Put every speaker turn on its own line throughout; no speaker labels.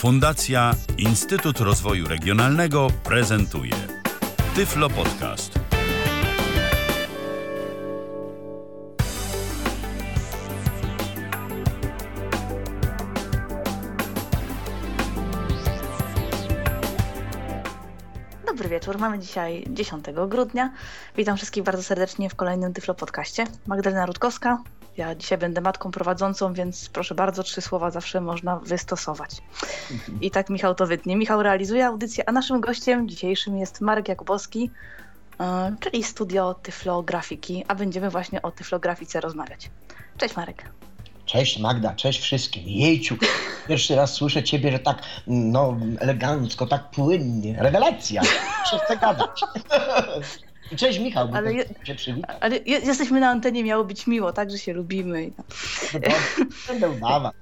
Fundacja Instytut Rozwoju Regionalnego prezentuje Tyflo Podcast.
Dobry wieczór, mamy dzisiaj 10 grudnia. Witam wszystkich bardzo serdecznie w kolejnym Tyflo Podcaście. Magdalena Rutkowska, ja dzisiaj będę matką prowadzącą, więc proszę bardzo, trzy słowa zawsze można wystosować. I tak Michał to wytnie. Michał realizuje audycję, a naszym gościem dzisiejszym jest Marek Jakubowski, yy, czyli studio Tyflografiki, a będziemy właśnie o tyflografice rozmawiać. Cześć Marek.
Cześć Magda, cześć wszystkim. Jejciu, pierwszy raz słyszę ciebie, że tak no, elegancko, tak płynnie. Rewelacja. Chcę gadać. Cześć Michał, ale je, się przywitać.
Ale jesteśmy na antenie, miało być miło, tak, że się lubimy.
No będę udawał.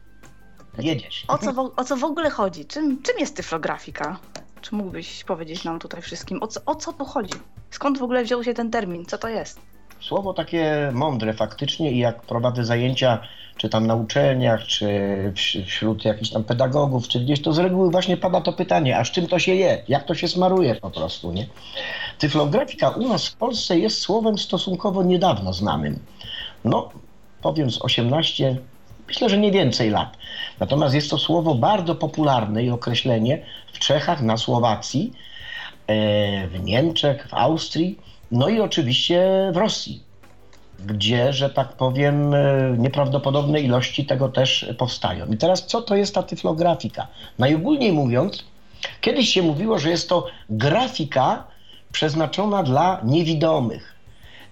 Jedziesz.
O co, o co w ogóle chodzi? Czym, czym jest tyflografika? Czy mógłbyś powiedzieć nam tutaj wszystkim, o co, o co tu chodzi? Skąd w ogóle wziął się ten termin? Co to jest?
Słowo takie mądre faktycznie i jak prowadzę zajęcia, czy tam na uczelniach, czy wśród jakichś tam pedagogów, czy gdzieś, to z reguły właśnie pada to pytanie, a z czym to się je? Jak to się smaruje po prostu, nie? Tyflografika u nas w Polsce jest słowem stosunkowo niedawno znanym. No, powiem z 18, myślę, że nie więcej lat. Natomiast jest to słowo bardzo popularne i określenie w Czechach, na Słowacji, e, w Niemczech, w Austrii, no i oczywiście w Rosji, gdzie, że tak powiem, e, nieprawdopodobne ilości tego też powstają. I teraz co to jest ta tyflografika? Najogólniej mówiąc, kiedyś się mówiło, że jest to grafika przeznaczona dla niewidomych.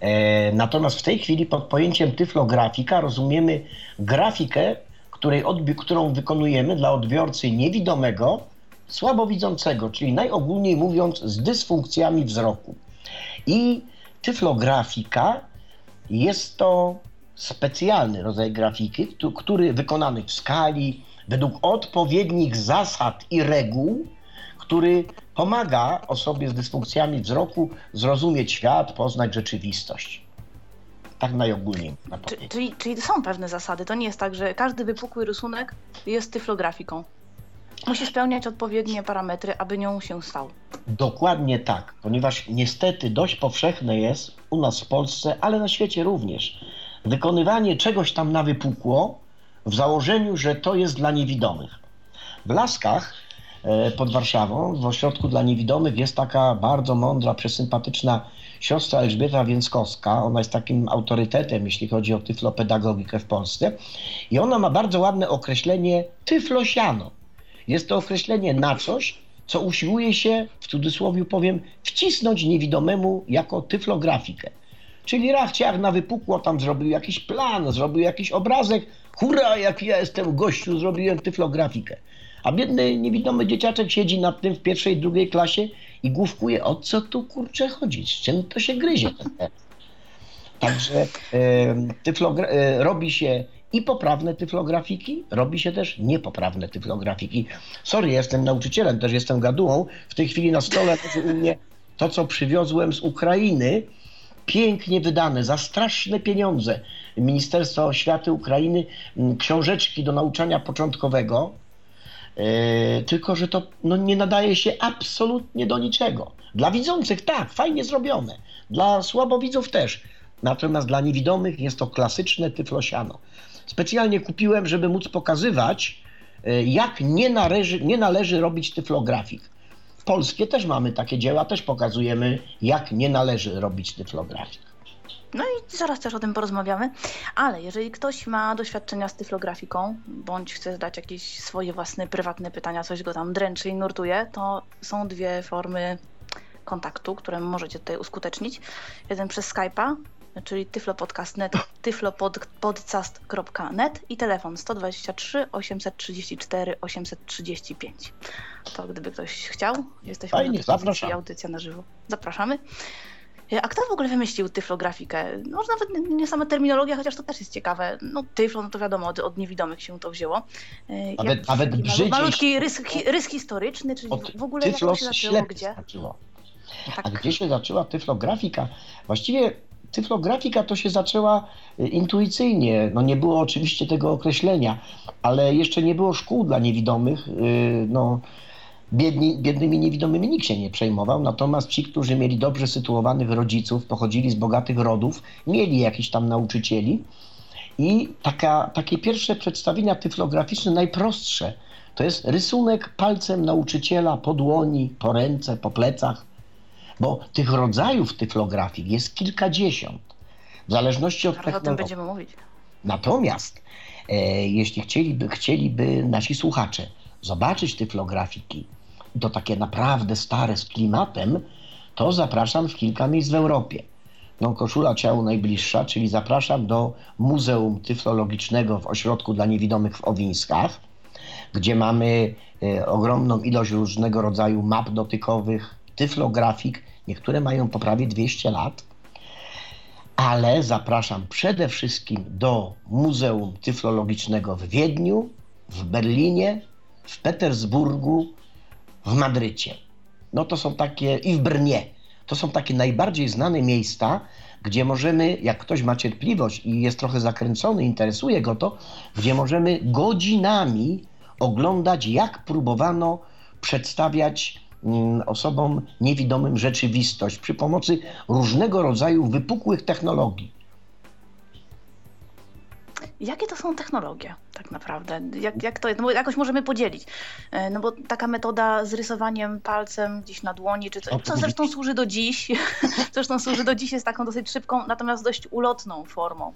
E, natomiast w tej chwili pod pojęciem tyflografika rozumiemy grafikę, której którą wykonujemy dla odbiorcy niewidomego, słabowidzącego, czyli najogólniej mówiąc z dysfunkcjami wzroku. I tyflografika jest to specjalny rodzaj grafiki, który wykonany w skali, według odpowiednich zasad i reguł, który pomaga osobie z dysfunkcjami wzroku zrozumieć świat, poznać rzeczywistość. Tak najogólniej. Na
czyli, czyli, czyli są pewne zasady. To nie jest tak, że każdy wypukły rysunek jest tyflografiką. Musi spełniać odpowiednie parametry, aby nią się stał.
Dokładnie tak, ponieważ niestety dość powszechne jest u nas w Polsce, ale na świecie również, wykonywanie czegoś tam na wypukło w założeniu, że to jest dla niewidomych. W Laskach e, pod Warszawą, w ośrodku dla niewidomych, jest taka bardzo mądra, przesympatyczna siostra Elżbieta Więckowska. Ona jest takim autorytetem, jeśli chodzi o tyflopedagogikę w Polsce. I ona ma bardzo ładne określenie tyflosiano. Jest to określenie na coś, co usiłuje się, w cudzysłowie powiem, wcisnąć niewidomemu jako tyflografikę. Czyli rachciach na wypukło tam zrobił jakiś plan, zrobił jakiś obrazek. Hurra, jak ja jestem gościu, zrobiłem tyflografikę. A biedny, niewidomy dzieciaczek siedzi nad tym w pierwszej, drugiej klasie i główkuje, o co tu kurczę chodzi, z czym to się gryzie. Także e, tyflogra- e, robi się i poprawne tyflografiki, robi się też niepoprawne tyflografiki. Sorry, jestem nauczycielem, też jestem gadułą. W tej chwili na stole u mnie to, co przywiozłem z Ukrainy, pięknie wydane, za straszne pieniądze. Ministerstwo Oświaty Ukrainy, mm, książeczki do nauczania początkowego, yy, tylko że to no, nie nadaje się absolutnie do niczego. Dla widzących tak, fajnie zrobione. Dla słabowidzów też. Natomiast dla niewidomych jest to klasyczne tyflosiano. Specjalnie kupiłem, żeby móc pokazywać, e, jak nie należy, nie należy robić tyflografik. Polskie też mamy takie dzieła, też pokazujemy, jak nie należy robić tyflografik.
No i zaraz też o tym porozmawiamy, ale jeżeli ktoś ma doświadczenia z tyflografiką, bądź chce zadać jakieś swoje własne, prywatne pytania, coś go tam dręczy i nurtuje, to są dwie formy kontaktu, które możecie tutaj uskutecznić. Jeden przez Skype'a, czyli tyflopodcast.net, tyflopodcast.net i telefon 123 834 835. To gdyby ktoś chciał, jesteśmy
Fajnie, zapraszam.
audycja na żywo. Zapraszamy. A kto w ogóle wymyślił tyflografikę? Może nawet nie sama terminologia, chociaż to też jest ciekawe. No tyflo, no to wiadomo, od, od niewidomych się to wzięło.
Nawet, nawet brzydziej...
Malutki rys, rys historyczny, czyli w ogóle jak to się zaczęło, gdzie?
Znaczyło. Tak. A gdzie się zaczęła tyflografika? Właściwie tyflografika to się zaczęła y, intuicyjnie. No nie było oczywiście tego określenia, ale jeszcze nie było szkół dla niewidomych. Y, no, biedni, biednymi niewidomymi nikt się nie przejmował, natomiast ci, którzy mieli dobrze sytuowanych rodziców, pochodzili z bogatych rodów, mieli jakichś tam nauczycieli i taka, takie pierwsze przedstawienia tyflograficzne, najprostsze, to jest rysunek palcem nauczyciela po dłoni, po ręce, po plecach, bo tych rodzajów tyflografii jest kilkadziesiąt, w zależności od
Zaraz o tym będziemy mówić.
Natomiast e, jeśli chcieliby, chcieliby nasi słuchacze zobaczyć tyflografiki, to takie naprawdę stare z klimatem, to zapraszam w kilka miejsc w Europie. No, koszula ciału najbliższa, czyli zapraszam do Muzeum Tyflologicznego w Ośrodku dla Niewidomych w Owińskach, gdzie mamy e, ogromną ilość różnego rodzaju map dotykowych, tyflografik. Niektóre mają po prawie 200 lat ale zapraszam przede wszystkim do Muzeum Tyflologicznego w Wiedniu, w Berlinie, w Petersburgu, w Madrycie. No to są takie i w Brnie. To są takie najbardziej znane miejsca, gdzie możemy, jak ktoś ma cierpliwość i jest trochę zakręcony, interesuje go to, gdzie możemy godzinami oglądać, jak próbowano przedstawiać osobom niewidomym rzeczywistość przy pomocy różnego rodzaju wypukłych technologii.
Jakie to są technologie tak naprawdę? Jak, jak to jest? No bo jakoś możemy podzielić. E, No bo taka metoda z rysowaniem palcem gdzieś na dłoni, czy
No
co, zresztą służy do dziś, zresztą służy do dziś, jest taką dosyć szybką, natomiast dość ulotną formą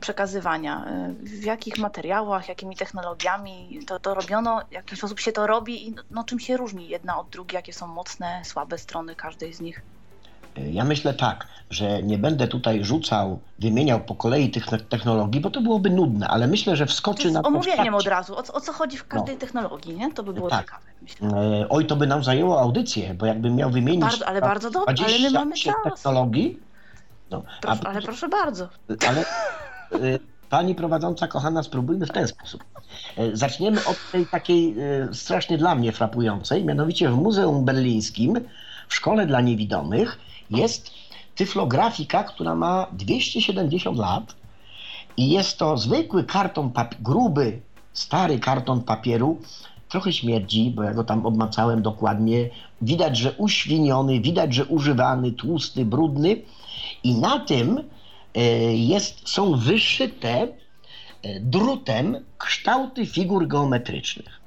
przekazywania. E, W jakich materiałach, jakimi technologiami to, to robiono, w jaki sposób się to robi i no, czym się różni jedna od drugiej, jakie są mocne, słabe strony każdej z nich?
Ja myślę tak, że nie będę tutaj rzucał, wymieniał po kolei tych te- technologii, bo to byłoby nudne, ale myślę, że
To
wskoczy
jest
na to
omówieniem od razu, o, co- o co chodzi w każdej technologii, nie? To by było
Tak.
ciekawe, myślę.
E, Oj, to by nam zajęło audycję, bo jakbym miał wymienić
Bardzo, ale bardzo dobrze, ale my
20
mamy czas.
technologii, no, a,
Proszę, ale proszę bardzo.
ale y, pani prowadząca kochana, spróbujmy w ten sposób. E, Zaczniemy od tej takiej e, strasznie dla mnie frapującej, mianowicie w Muzeum Berlińskim w Szkole dla Niewidomych jest tyflografika, która ma 270 lat i jest to zwykły karton, gruby, stary karton papieru, trochę śmierdzi, bo ja go tam obmacałem dokładnie. Widać, że uświniony, widać, że używany, tłusty, brudny. I na tym e, jest, są wyszyte e, drutem kształty figur geometrycznych.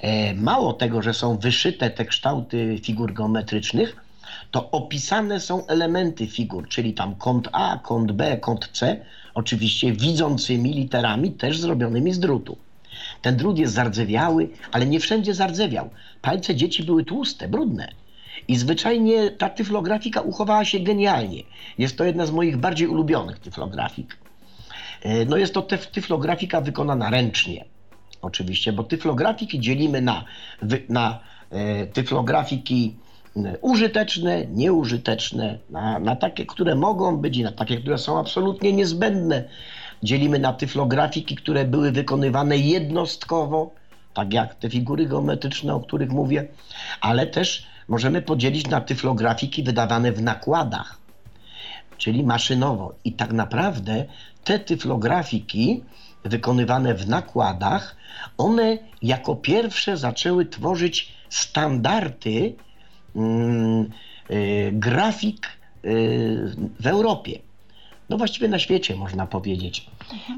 E, Mało tego, że są wyszyte te kształty figur geometrycznych, to opisane są elementy figur, czyli tam kąt A, kąt B, kąt C, oczywiście widzącymi literami, też zrobionymi z drutu. Ten drut jest zardzewiały, ale nie wszędzie zardzewiał. Palce dzieci były tłuste, brudne. I zwyczajnie ta tyflografika uchowała się genialnie. Jest to jedna z moich bardziej ulubionych tyflografik. E, No jest to tyf- tyflografika wykonana ręcznie, oczywiście, bo tyflografiki dzielimy na, na e, tyflografiki użyteczne, nieużyteczne, na, na takie, które mogą być i na takie, które są absolutnie niezbędne. Dzielimy na tyflografiki, które były wykonywane jednostkowo, tak jak te figury geometryczne, o których mówię, ale też możemy podzielić na tyflografiki wydawane w nakładach, czyli maszynowo. I tak naprawdę te tyflografiki wykonywane w nakładach, one jako pierwsze zaczęły tworzyć standardy grafik y, w Europie. No właściwie na świecie można powiedzieć.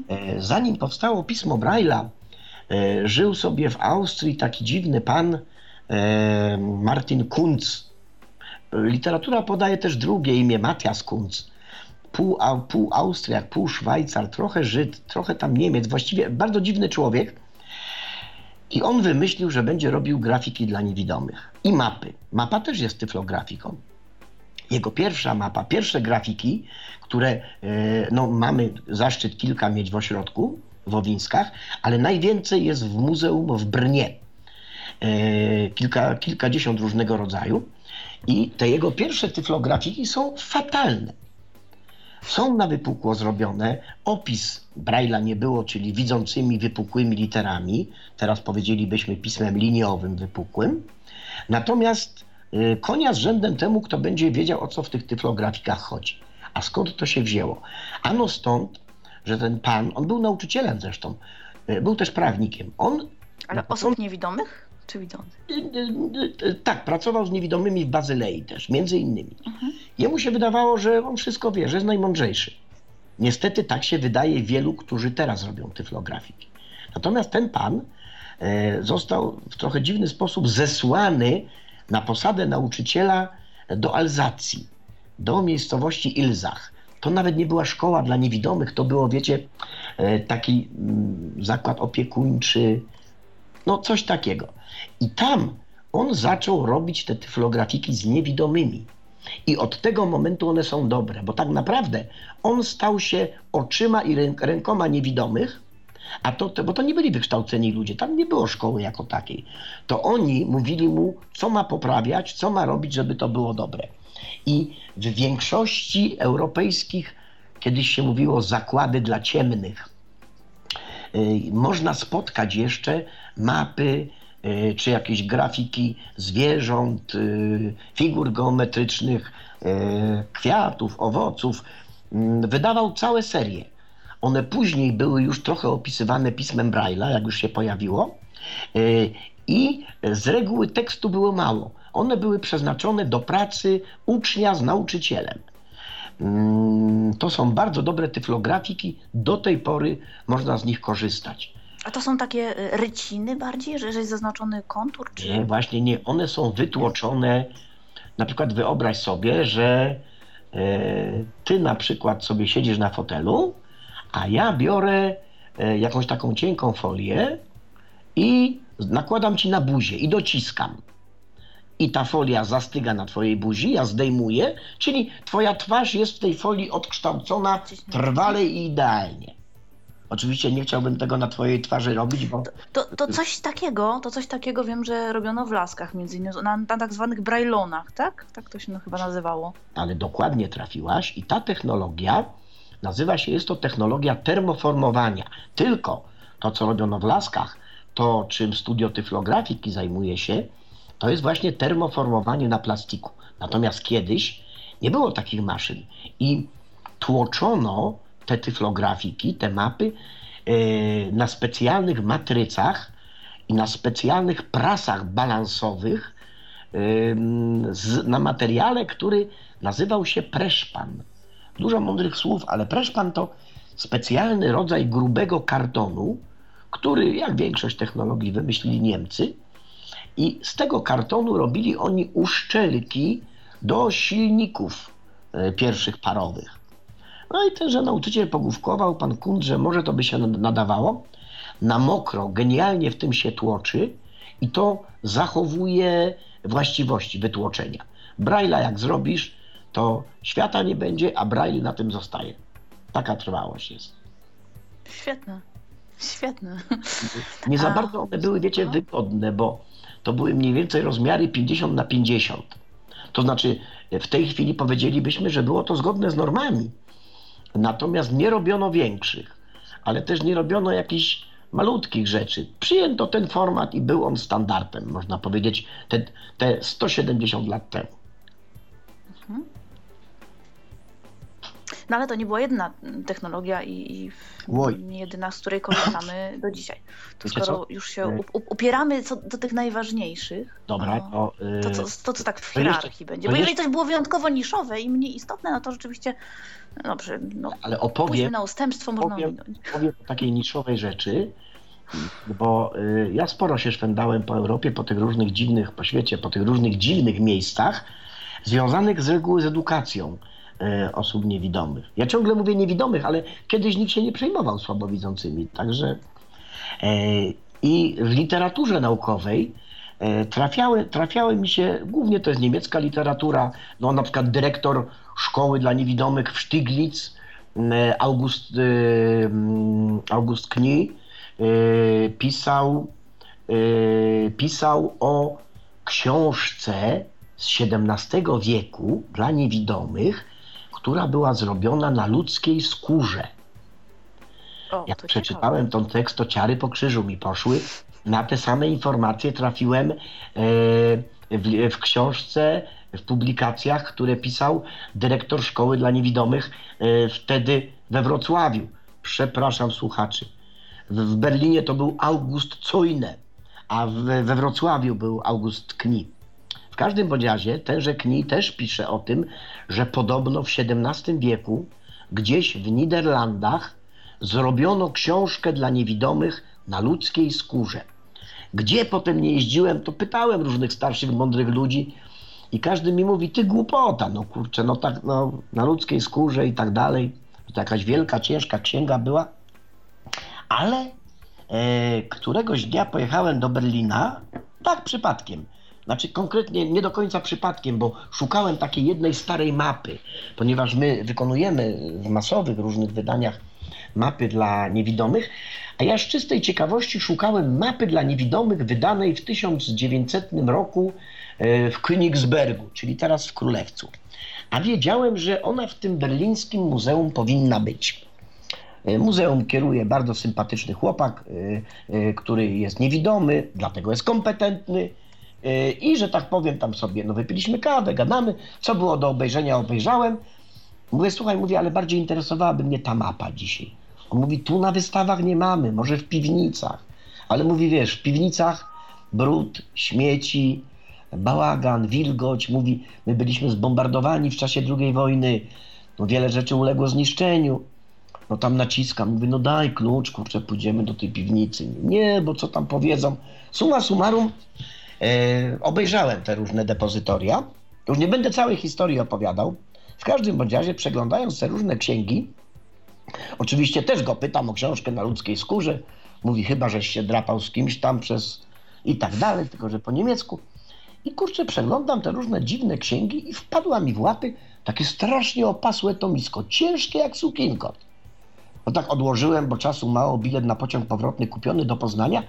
E, Zanim powstało pismo Braille'a, e, żył sobie w Austrii taki dziwny pan e, Martin Kunz. Literatura podaje też drugie imię, Matthias Kunz. Pół, pół Austriak, pół Szwajcar, trochę Żyd, trochę tam Niemiec, właściwie bardzo dziwny człowiek. I on wymyślił, że będzie robił grafiki dla niewidomych i mapy. Mapa też jest tyflografiką. Jego pierwsza mapa, pierwsze grafiki, które e, no, mamy zaszczyt kilka mieć w ośrodku, w Owińskach, ale najwięcej jest w muzeum w Brnie. E, Kilka, kilkadziesiąt różnego rodzaju. I te jego pierwsze tyflografiki są fatalne. Są na wypukło zrobione. Opis Braille'a nie było, czyli widzącymi wypukłymi literami. Teraz powiedzielibyśmy pismem liniowym wypukłym. Natomiast y, konia z rzędem temu, kto będzie wiedział, o co w tych tyflografikach chodzi. A skąd to się wzięło? Ano stąd, że ten pan, on był nauczycielem zresztą, e, był też prawnikiem. On
Ale osób niewidomych czy widzących?
e, tak, pracował z niewidomymi w Bazylei też, między innymi. Jemu się wydawało, że on wszystko wie, że jest najmądrzejszy. Niestety tak się wydaje wielu, którzy teraz robią tyflografiki. Natomiast ten pan e, został w trochę dziwny sposób zesłany na posadę nauczyciela do Alzacji, do miejscowości Ilzach. To nawet nie była szkoła dla niewidomych, to było, wiecie, e, taki mm, zakład opiekuńczy, no coś takiego. I tam on zaczął robić te tyflografiki z niewidomymi. I od tego momentu one są dobre, bo tak naprawdę on stał się oczyma i ręk, rękoma niewidomych, a to, to, bo to nie byli wykształceni ludzie, tam nie było szkoły jako takiej. To oni mówili mu, co ma poprawiać, co ma robić, żeby to było dobre. I w większości europejskich, kiedyś się mówiło zakłady dla ciemnych, y, można spotkać jeszcze mapy czy jakieś grafiki zwierząt, y, figur geometrycznych, y, kwiatów, owoców. Mm, Wydawał całe serie. One później były już trochę opisywane pismem Braille'a, jak już się pojawiło. Y, I z reguły tekstu było mało. One były przeznaczone do pracy ucznia z nauczycielem. Mm, To są bardzo dobre tyflografiki. Do tej pory można z nich korzystać.
A to są takie y, ryciny bardziej, że, że jest zaznaczony kontur? Czy...
Nie, właśnie nie. One są wytłoczone. Na przykład wyobraź sobie, że e, ty na przykład sobie siedzisz na fotelu, a ja biorę e, jakąś taką cienką folię i nakładam ci na buzię i dociskam. I ta folia zastyga na twojej buzi, ja zdejmuję, czyli twoja twarz jest w tej folii odkształcona trwale i idealnie. Oczywiście nie chciałbym tego na twojej twarzy robić, bo
To, to coś takiego, to coś takiego wiem, że robiono w laskach między innymi, na, na tak zwanych brajlonach, tak? Tak to się no, chyba nazywało.
ale dokładnie trafiłaś i ta technologia nazywa się, jest to technologia termoformowania. Tylko to, co robiono w laskach, to czym studio tyflografiki zajmuje się, to jest właśnie termoformowanie na plastiku. Natomiast kiedyś nie było takich maszyn i tłoczono te tyflografiki, te mapy e, na specjalnych matrycach i na specjalnych prasach balansowych z, na materiale, który nazywał się preszpan. Dużo mądrych słów, ale preszpan to specjalny rodzaj grubego kartonu, który, jak większość technologii, wymyślili Niemcy. I z tego kartonu robili oni uszczelki do silników e, pierwszych parowych. No i tenże nauczyciel pogłówkował, pan Kunt, że może to by się nadawało. Na mokro genialnie w tym się tłoczy i to zachowuje właściwości wytłoczenia. Braille'a jak zrobisz, to świata nie będzie, a Braille na tym zostaje. Taka trwałość jest.
Świetne. Świetne.
Nie za
A,
bardzo one były, wiecie, wygodne, bo to były mniej więcej rozmiary 50 na 50. To znaczy, w tej chwili powiedzielibyśmy, że było to zgodne z normami. Natomiast nie robiono większych, ale też nie robiono jakichś malutkich rzeczy. Przyjęto ten format i był on standardem, można powiedzieć, te, te 170 lat temu.
No ale to nie była jedna technologia i, i nie jedyna, z której korzystamy do dzisiaj. To
Wiecie
skoro
co?
już się up- upieramy co do tych najważniejszych,
Dobra, to,
to,
yy,
co, to co tak w
to jeszcze-
hierarchii będzie.
to
Bo jeżeli
jeszcze-
coś było wyjątkowo niszowe i mniej istotne, no to rzeczywiście no dobrze, no,
ale opowiem,
na ustępstwo, można
powiem-
ominąć.
powiem o takiej niszowej rzeczy, bo y, ja sporo się szwendałem po Europie, po tych różnych dziwnych, po świecie, po tych różnych dziwnych miejscach, związanych z reguły z edukacją y, osób niewidomych. Ja ciągle mówię niewidomych, ale kiedyś nikt się nie przejmował słabowidzącymi, także e, i w literaturze naukowej e, trafiały, trafiały mi się, głównie to jest niemiecka literatura, no na przykład dyrektor szkoły dla niewidomych w Stiglitz, e, August, e, August Knie, e, pisał, e, pisał o książce z XVII wieku dla niewidomych, która była zrobiona na ludzkiej skórze.
O,
Jak przeczytałem ten tekst, to ciary po krzyżu mi poszły. Na te same informacje trafiłem e, w, w książce w publikacjach, które pisał dyrektor szkoły dla niewidomych e, wtedy we Wrocławiu. Przepraszam słuchaczy. W Berlinie to był August Cojne, a we Wrocławiu był August Kni. W każdym bądź razie tenże Kni też pisze o tym, że podobno w XVII wieku gdzieś w Niderlandach zrobiono książkę dla niewidomych na ludzkiej skórze. Gdzie potem nie jeździłem, to pytałem różnych starszych, mądrych ludzi i każdy mi mówi, ty głupota, no kurczę, no tak, no, na ludzkiej skórze i tak dalej. To jakaś wielka, ciężka księga była. Ale e, któregoś dnia pojechałem do Berlina, tak przypadkiem. Znaczy konkretnie nie do końca przypadkiem, bo szukałem takiej jednej starej mapy, ponieważ my wykonujemy w masowych różnych wydaniach mapy dla niewidomych, a ja z czystej ciekawości szukałem mapy dla niewidomych wydanej w 1900 roku e, w Königsbergu, czyli teraz w Królewcu. A wiedziałem, że ona w tym berlińskim muzeum powinna być. E, muzeum kieruje bardzo sympatyczny chłopak, e, który jest niewidomy, dlatego jest kompetentny. I że tak powiem, tam sobie no, wypiliśmy kawę, gadamy. Co było do obejrzenia, obejrzałem. Mówię, słuchaj, mówię, ale bardziej interesowałaby mnie ta mapa dzisiaj. On mówi, tu na wystawach nie mamy, może w piwnicach. Ale mówi, wiesz, w piwnicach brud, śmieci, bałagan, wilgoć. Mówi, my byliśmy zbombardowani w czasie II wojny, no wiele rzeczy uległo zniszczeniu. No tam naciskam, mówi, no daj klucz, kurczę, pójdziemy do tej piwnicy. Nie, bo co tam powiedzą. Suma summarum, obejrzałem te różne depozytoria. Już nie będę całej historii opowiadał. W każdym bądź razie, przeglądając te różne księgi, Oczywiście też go pytam o książkę na ludzkiej skórze. Mówi chyba, żeś się drapał z kimś tam przez i tak dalej, tylko że po niemiecku. I kurczę, przeglądam te różne dziwne księgi i wpadła mi w łapy takie strasznie opasłe tomisko, ciężkie jak sukinkot. No tak odłożyłem, bo czasu mało, bilet na pociąg powrotny kupiony do Poznania,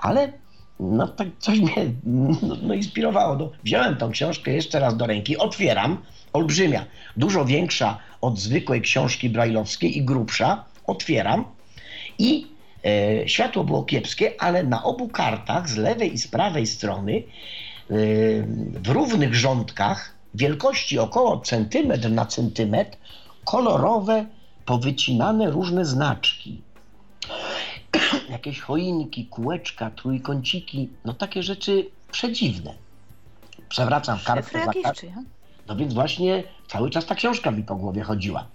ale no tak coś mnie no, no inspirowało. No, wziąłem tą książkę jeszcze raz do ręki, otwieram, olbrzymia, dużo większa od zwykłej książki brajlowskiej i grubsza. Otwieram i e, światło było kiepskie, ale na obu kartach z lewej i z prawej strony e, w równych rządkach wielkości około centymetr na centymetr kolorowe, powycinane różne znaczki. Jakieś choinki, kółeczka, trójkąciki, no takie rzeczy przedziwne. Przewracam kartkę za. No więc właśnie cały czas ta książka mi po głowie chodziła.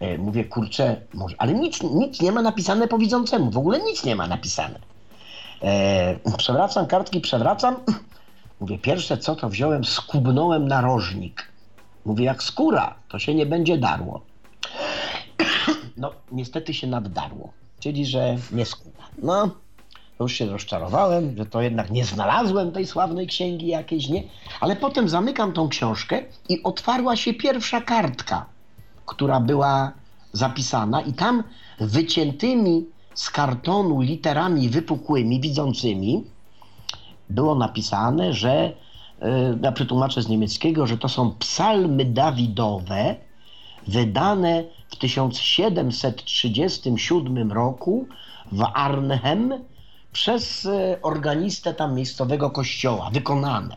E, mówię, kurczę, może, ale nic, nic nie ma napisane po widzącemu, w ogóle nic nie ma napisane. E, przewracam kartki, przewracam. Mówię, pierwsze co to wziąłem, skubnąłem narożnik. Mówię, jak skóra, to się nie będzie darło. No, niestety się naddarło, czyli że nie skóra. No, już się rozczarowałem, że to jednak nie znalazłem tej sławnej księgi jakiejś, nie? Ale potem zamykam tą książkę i otwarła się pierwsza kartka, która była zapisana i tam wyciętymi z kartonu literami wypukłymi, widzącymi, było napisane, że e, ja przetłumaczę z niemieckiego, że to są psalmy Dawidowe, wydane w 1737 roku w Arnhem przez e, organistę tam miejscowego kościoła, wykonane.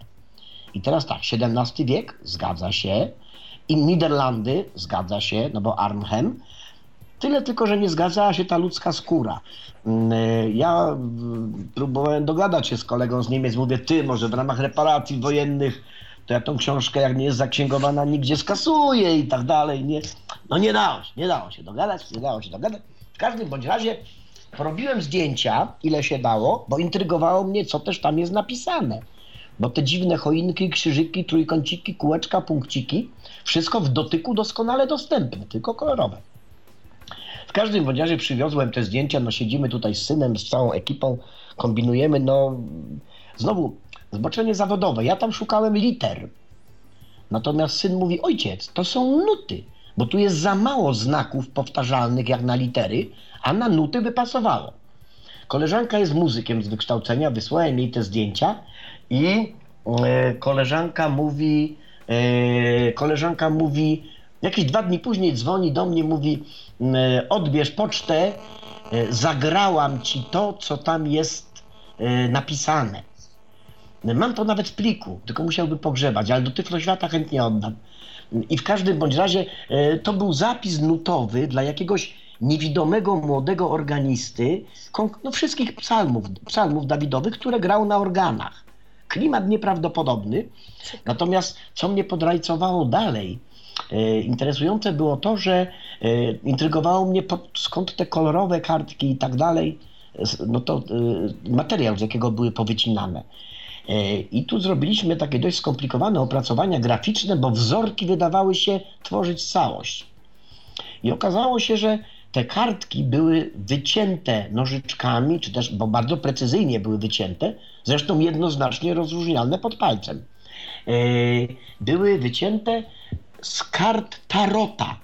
I teraz tak, XVII wiek, zgadza się, i Niderlandy, zgadza się, no bo Arnhem, tyle tylko, że nie zgadzała się ta ludzka skóra. Mm, e, ja mm, próbowałem dogadać się z kolegą z Niemiec, mówię, ty, może w ramach reparacji wojennych, to ja tą książkę, jak nie jest zaksięgowana, nigdzie skasuję i tak dalej, nie? No nie dało się, nie dało się dogadać, nie dało się dogadać. W każdym bądź razie Robiłem zdjęcia, ile się dało, bo intrygowało mnie, co też tam jest napisane. Bo te dziwne choinki, krzyżyki, trójkąciki, kółeczka, punkciki, wszystko w dotyku doskonale dostępne, tylko kolorowe. W każdym bądź razie przywiozłem te zdjęcia, no siedzimy tutaj z synem, z całą ekipą, kombinujemy, no znowu zboczenie zawodowe. Ja tam szukałem liter. Natomiast syn mówi, ojciec, to są nuty, bo tu jest za mało znaków powtarzalnych jak na litery, a na nuty by pasowało. Koleżanka jest muzykiem z wykształcenia, wysłałem jej te zdjęcia i e, koleżanka mówi, e, koleżanka mówi, jakieś dwa dni później dzwoni do mnie, mówi, e, odbierz pocztę, e, zagrałam ci to, co tam jest e, napisane. Mam to nawet w pliku, tylko musiałby pogrzebać, ale do Tyfloświata chętnie oddam. I w każdym bądź razie e, to był zapis nutowy dla jakiegoś niewidomego młodego organisty no, wszystkich psalmów, psalmów Dawidowych, które grał na organach. Klimat nieprawdopodobny. Natomiast co mnie podrajcowało dalej, e, interesujące było to, że e, intrygowało mnie skąd te kolorowe kartki i tak dalej, no to materiał, z jakiego były powycinane. E, I tu zrobiliśmy takie dość skomplikowane opracowania graficzne, bo wzorki wydawały się tworzyć całość. I okazało się, że te kartki były wycięte nożyczkami, czy też, bo bardzo precyzyjnie były wycięte, zresztą jednoznacznie rozróżnialne pod palcem. E, były wycięte z kart tarota,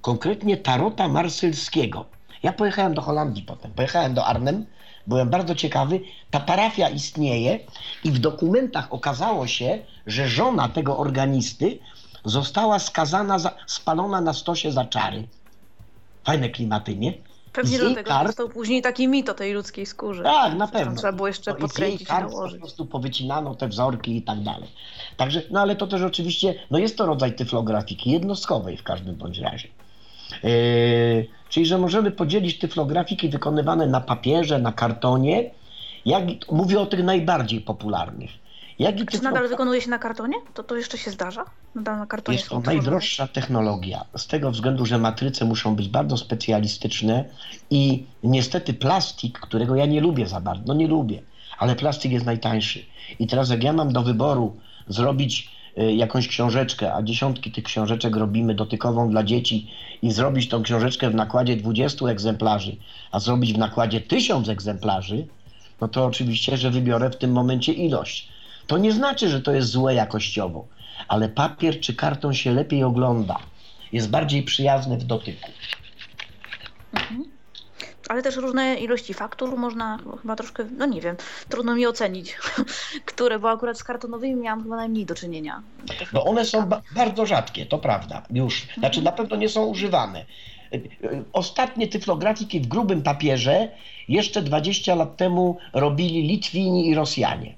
konkretnie tarota marsylskiego. Ja pojechałem do Holandii potem, pojechałem do Arnhem, byłem bardzo ciekawy. Ta parafia istnieje i w dokumentach okazało się, że żona tego organisty została skazana, za, spalona na stosie za czary. Fajne klimaty, nie?
Pewnie do tego kart... został później taki mit o tej ludzkiej skórze.
Tak, na pewno.
Trzeba było jeszcze no podkręcić i
nałożyć. po prostu powycinano te wzorki i tak dalej. Także, no ale to też oczywiście, no jest to rodzaj tyflografiki, jednostkowej w każdym bądź razie. Yy, czyli, że możemy podzielić tyflografiki wykonywane na papierze, na kartonie. Jak, mówię o tych najbardziej popularnych.
Jak Czy nadal wykonuje się na kartonie? To to jeszcze się zdarza? Nadal na kartonie
jest to najdroższa technologia. Z tego względu, że matryce muszą być bardzo specjalistyczne i niestety plastik, którego ja nie lubię za bardzo, no nie lubię, ale plastik jest najtańszy. I teraz jak ja mam do wyboru zrobić jakąś książeczkę, a dziesiątki tych książeczek robimy dotykową dla dzieci i zrobić tą książeczkę w nakładzie 20 egzemplarzy, a zrobić w nakładzie 1000 egzemplarzy, no to oczywiście, że wybiorę w tym momencie ilość. To nie znaczy, że to jest złe jakościowo, ale papier czy karton się lepiej ogląda. Jest bardziej przyjazny w dotyku.
Mhm ale też różne ilości faktur można chyba troszkę, no nie wiem, trudno mi ocenić, które, bo akurat z kartonowymi miałam chyba najmniej do czynienia.
No one są ba bardzo rzadkie, to prawda, już. Znaczy na pewno nie są używane. Ostatnie tyflografiki w grubym papierze jeszcze 20 lat temu robili Litwini i Rosjanie.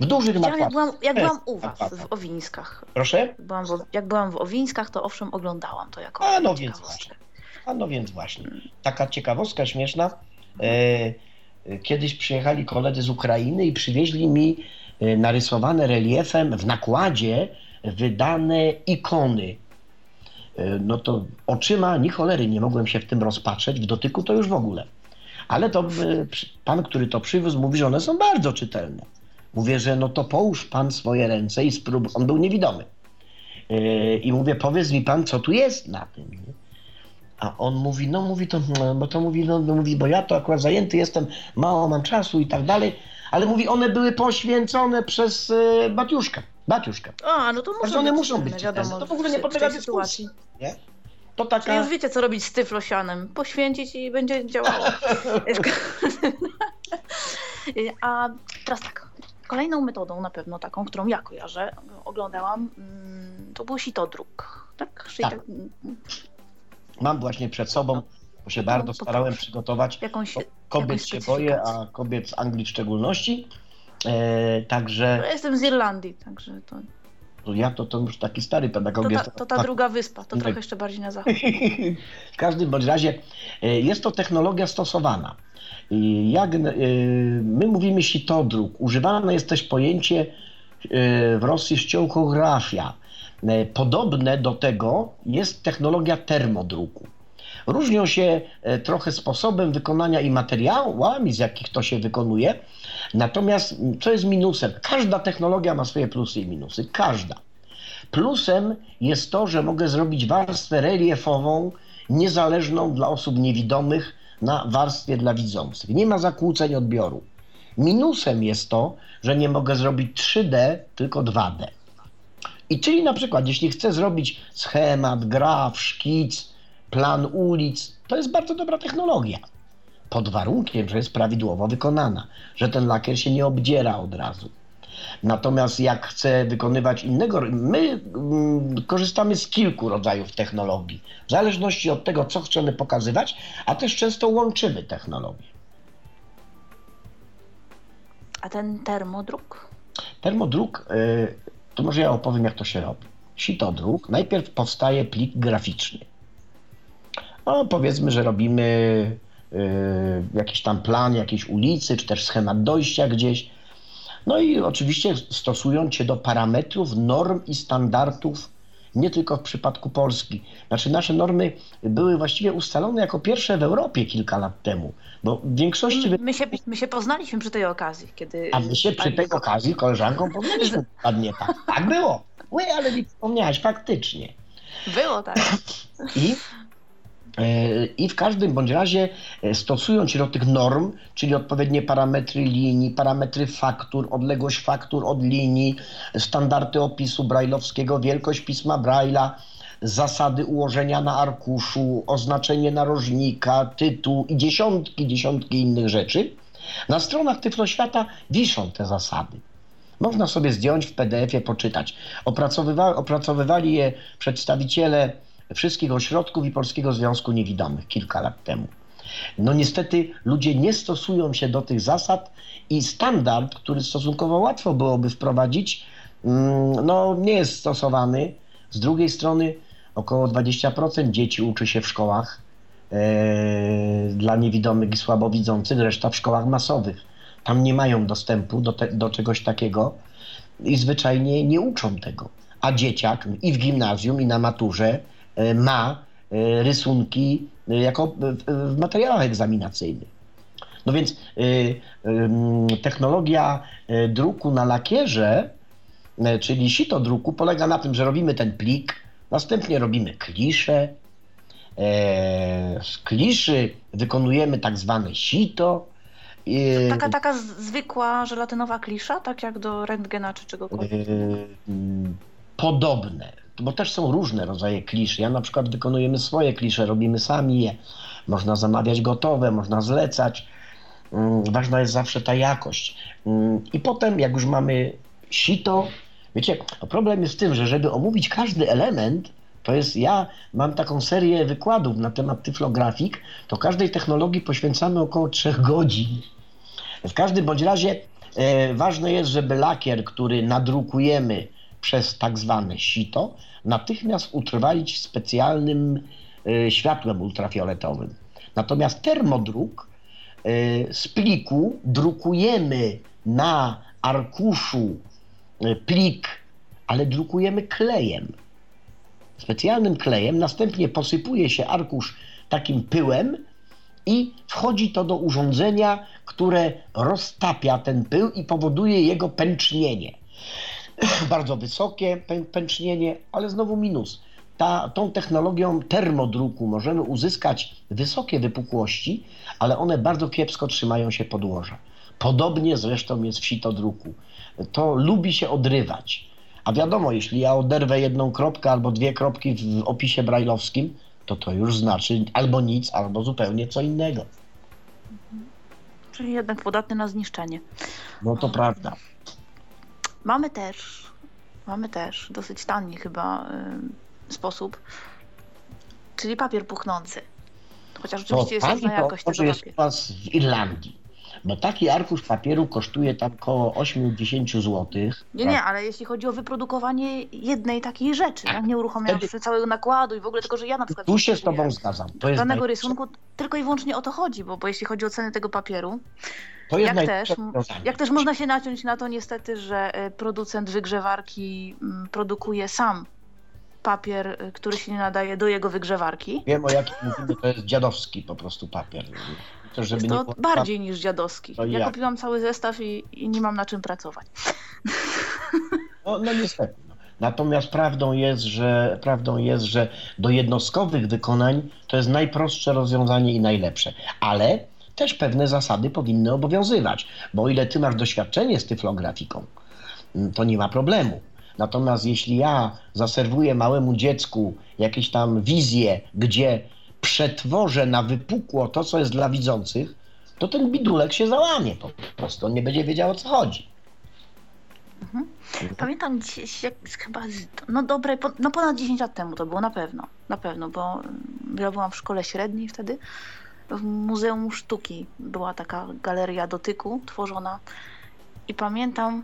W dużych nakładach.
Jak byłam, jak byłam u was w Owińskach.
Proszę?
Jak byłam, w, jak byłam w Owińskach, to owszem oglądałam to jako
A no więc właśnie. A no więc właśnie, taka ciekawostka śmieszna. E, kiedyś przyjechali koledzy z Ukrainy i przywieźli mi e, narysowane reliefem w nakładzie wydane ikony. E, no to oczyma ni cholery nie mogłem się w tym rozpatrzeć, w dotyku to już w ogóle. Ale to pan, który to przywiózł, mówi, że one są bardzo czytelne. Mówię, że no to połóż pan swoje ręce i spróbuj. On był niewidomy. I mówię, powiedz mi pan, co tu jest na tym. Nie? A on mówi, no mówi to, bo to mówi, no, no mówi, bo ja to akurat zajęty jestem, mało mam czasu i tak dalej, ale mówi, one były poświęcone przez y, Batiuszkę. Batiuszkę.
A, no to
muszą one muszą być wiadomo, To w ogóle nie podlega dyskusji. Nie?
To taka... Czyli już wiecie, co robić z tyflosianem. Poświęcić i będzie działało. A teraz tak. Kolejną metodą na pewno taką, którą ja kojarzę, oglądałam, mm, to był sitodruk. Tak?
tak. tak Mam właśnie przed sobą, bo się bardzo starałem przygotować. Jakąś, kobiet się boję, a kobiet z Anglii w szczególności. E, także.
Ja jestem z Irlandii, także to.
To ja to, to już taki stary pedagog
to
ta,
jest. To ta druga wyspa, to trochę jeszcze bardziej na zachód.
w każdym bądź razie e, jest to technologia stosowana. Jak e, my mówimy sitodruk, używane jest też pojęcie e, w Rosji ściąchografia podobne do tego jest technologia termodruku. Różnią się e, trochę sposobem wykonania i materiałami, z jakich to się wykonuje. Natomiast co jest minusem? Każda technologia ma swoje plusy i minusy. Każda. Plusem jest to, że mogę zrobić warstwę reliefową niezależną dla osób niewidomych na warstwie dla widzących. Nie ma zakłóceń odbioru. Minusem jest to, że nie mogę zrobić 3D, tylko 2D. I czyli na przykład, jeśli chcę zrobić schemat, graf, szkic, plan ulic, to jest bardzo dobra technologia. Pod warunkiem, że jest prawidłowo wykonana, że ten lakier się nie obdziera od razu. Natomiast jak chcę wykonywać innego, my mm, korzystamy z kilku rodzajów technologii, w zależności od tego, co chcemy pokazywać, a też często łączymy technologie.
A ten termodruk?
Termodruk, y, to może ja opowiem, jak to się robi. Sitodruk, najpierw powstaje plik graficzny. No, powiedzmy, że robimy y, jakiś tam plan jakiejś ulicy, czy też schemat dojścia gdzieś. No i oczywiście stosując się do parametrów, norm i standardów, nie tylko w przypadku Polski. Znaczy nasze normy były właściwie ustalone jako pierwsze w Europie kilka lat temu, bo w większości...
My się, my się poznaliśmy przy tej okazji, kiedy...
A my się przy tej okazji koleżanką poznaliśmy dokładnie tak. Tak było. Ły, ale mi wspomniałaś, faktycznie.
Było tak.
I i w każdym bądź razie e, stosując się do tych norm, czyli odpowiednie parametry linii, parametry faktur, odległość faktur od linii, standardy opisu brajlowskiego, wielkość pisma Braille'a, zasady ułożenia na arkuszu, oznaczenie narożnika, tytuł i dziesiątki, dziesiątki innych rzeczy, na stronach Tyfloświata wiszą te zasady. Można sobie zdjąć w PDF-ie, poczytać. Opracowywa opracowywali je przedstawiciele wszystkich ośrodków i Polskiego Związku Niewidomych kilka lat temu. No niestety ludzie nie stosują się do tych zasad i standard, który stosunkowo łatwo byłoby wprowadzić, mm, no nie jest stosowany. Z drugiej strony około 20% dzieci uczy się w szkołach e, dla niewidomych i słabowidzących, reszta w szkołach masowych. Tam nie mają dostępu do, te, do czegoś takiego i zwyczajnie nie uczą tego. A dzieciak i w gimnazjum, i na maturze ma e, rysunki e, jako w materiałach egzaminacyjnych. No więc technologia druku na lakierze, czyli sito druku, polega na tym, że robimy ten plik, następnie robimy klisze. Z kliszy wykonujemy tak zwane sito.
Taka, taka zwykła żelatynowa klisza, tak jak do rentgena czy czegokolwiek?
Podobne bo też są różne rodzaje klisz. Ja na przykład wykonujemy swoje klisze, robimy sami je. Można zamawiać gotowe, można zlecać. Mm, ważna jest zawsze ta jakość. Mm, I potem, jak już mamy sito, wiecie, problem jest w tym, że żeby omówić każdy element, to jest, ja mam taką serię wykładów na temat tyflografik, to każdej technologii poświęcamy około 3 godzin. W każdym bądź razie e, ważne jest, żeby lakier, który nadrukujemy, przez tak zwane sito natychmiast utrwalić specjalnym y, światłem ultrafioletowym. Natomiast termodruk y, z pliku drukujemy na arkuszu y, plik, ale drukujemy klejem. Specjalnym klejem, następnie posypuje się arkusz takim pyłem i wchodzi to do urządzenia, które roztapia ten pył i powoduje jego pęcznienie. bardzo wysokie pęcznienie, ale znowu minus. Ta, tą technologią termodruku możemy uzyskać wysokie wypukłości, ale one bardzo kiepsko trzymają się podłoża. Podobnie zresztą jest w sitodruku. To lubi się odrywać. A wiadomo, jeśli ja oderwę jedną kropkę albo dwie kropki w opisie brajlowskim, to to już znaczy albo nic, albo zupełnie co innego.
Czyli jednak podatny na zniszczenie.
No to prawda.
Mamy też, mamy też dosyć tani chyba y, sposób, czyli papier puchnący. Chociaż oczywiście jest różna jakość
tego jest u was w Irlandii. Bo taki arkusz papieru kosztuje tam około 8-10 zł.
Nie, nie, ale jeśli chodzi o wyprodukowanie jednej takiej rzeczy, tak, nie uruchamiając wtedy... całego nakładu i w ogóle tylko, że ja na przykład...
Tu się z tobą zgadzam.
To jest danego rysunku tylko i wyłącznie o to chodzi, bo, bo jeśli chodzi o cenę tego papieru, to jak, też, jak też można się naciąć na to niestety, że e, producent wygrzewarki mm, produkuje sam papier, e, który się nie nadaje do jego wygrzewarki.
Wiem o jakim mówimy, to jest dziadowski po prostu papier.
To, żeby to było... bardziej niż dziadowski. Ja, ja, kupiłam cały zestaw i, i, nie mam na czym pracować.
No, no niestety. No. Natomiast prawdą jest, że prawdą jest, że do jednostkowych wykonań to jest najprostsze rozwiązanie i najlepsze. Ale też pewne zasady powinny obowiązywać, bo o ile ty masz doświadczenie z tyflografiką, mm, to nie ma problemu. Natomiast jeśli ja zaserwuję małemu dziecku jakieś tam wizję, gdzie przetworzę na wypukło to, co jest dla widzących, to ten bidulek się załamie po prostu. On nie będzie wiedział o co chodzi.
Mhm. Pamiętam gdzieś, jak chyba, no dobre, no ponad 10 lat temu to było na pewno, na pewno, bo ja byłam w szkole średniej wtedy, w Muzeum Sztuki była taka galeria dotyku tworzona i pamiętam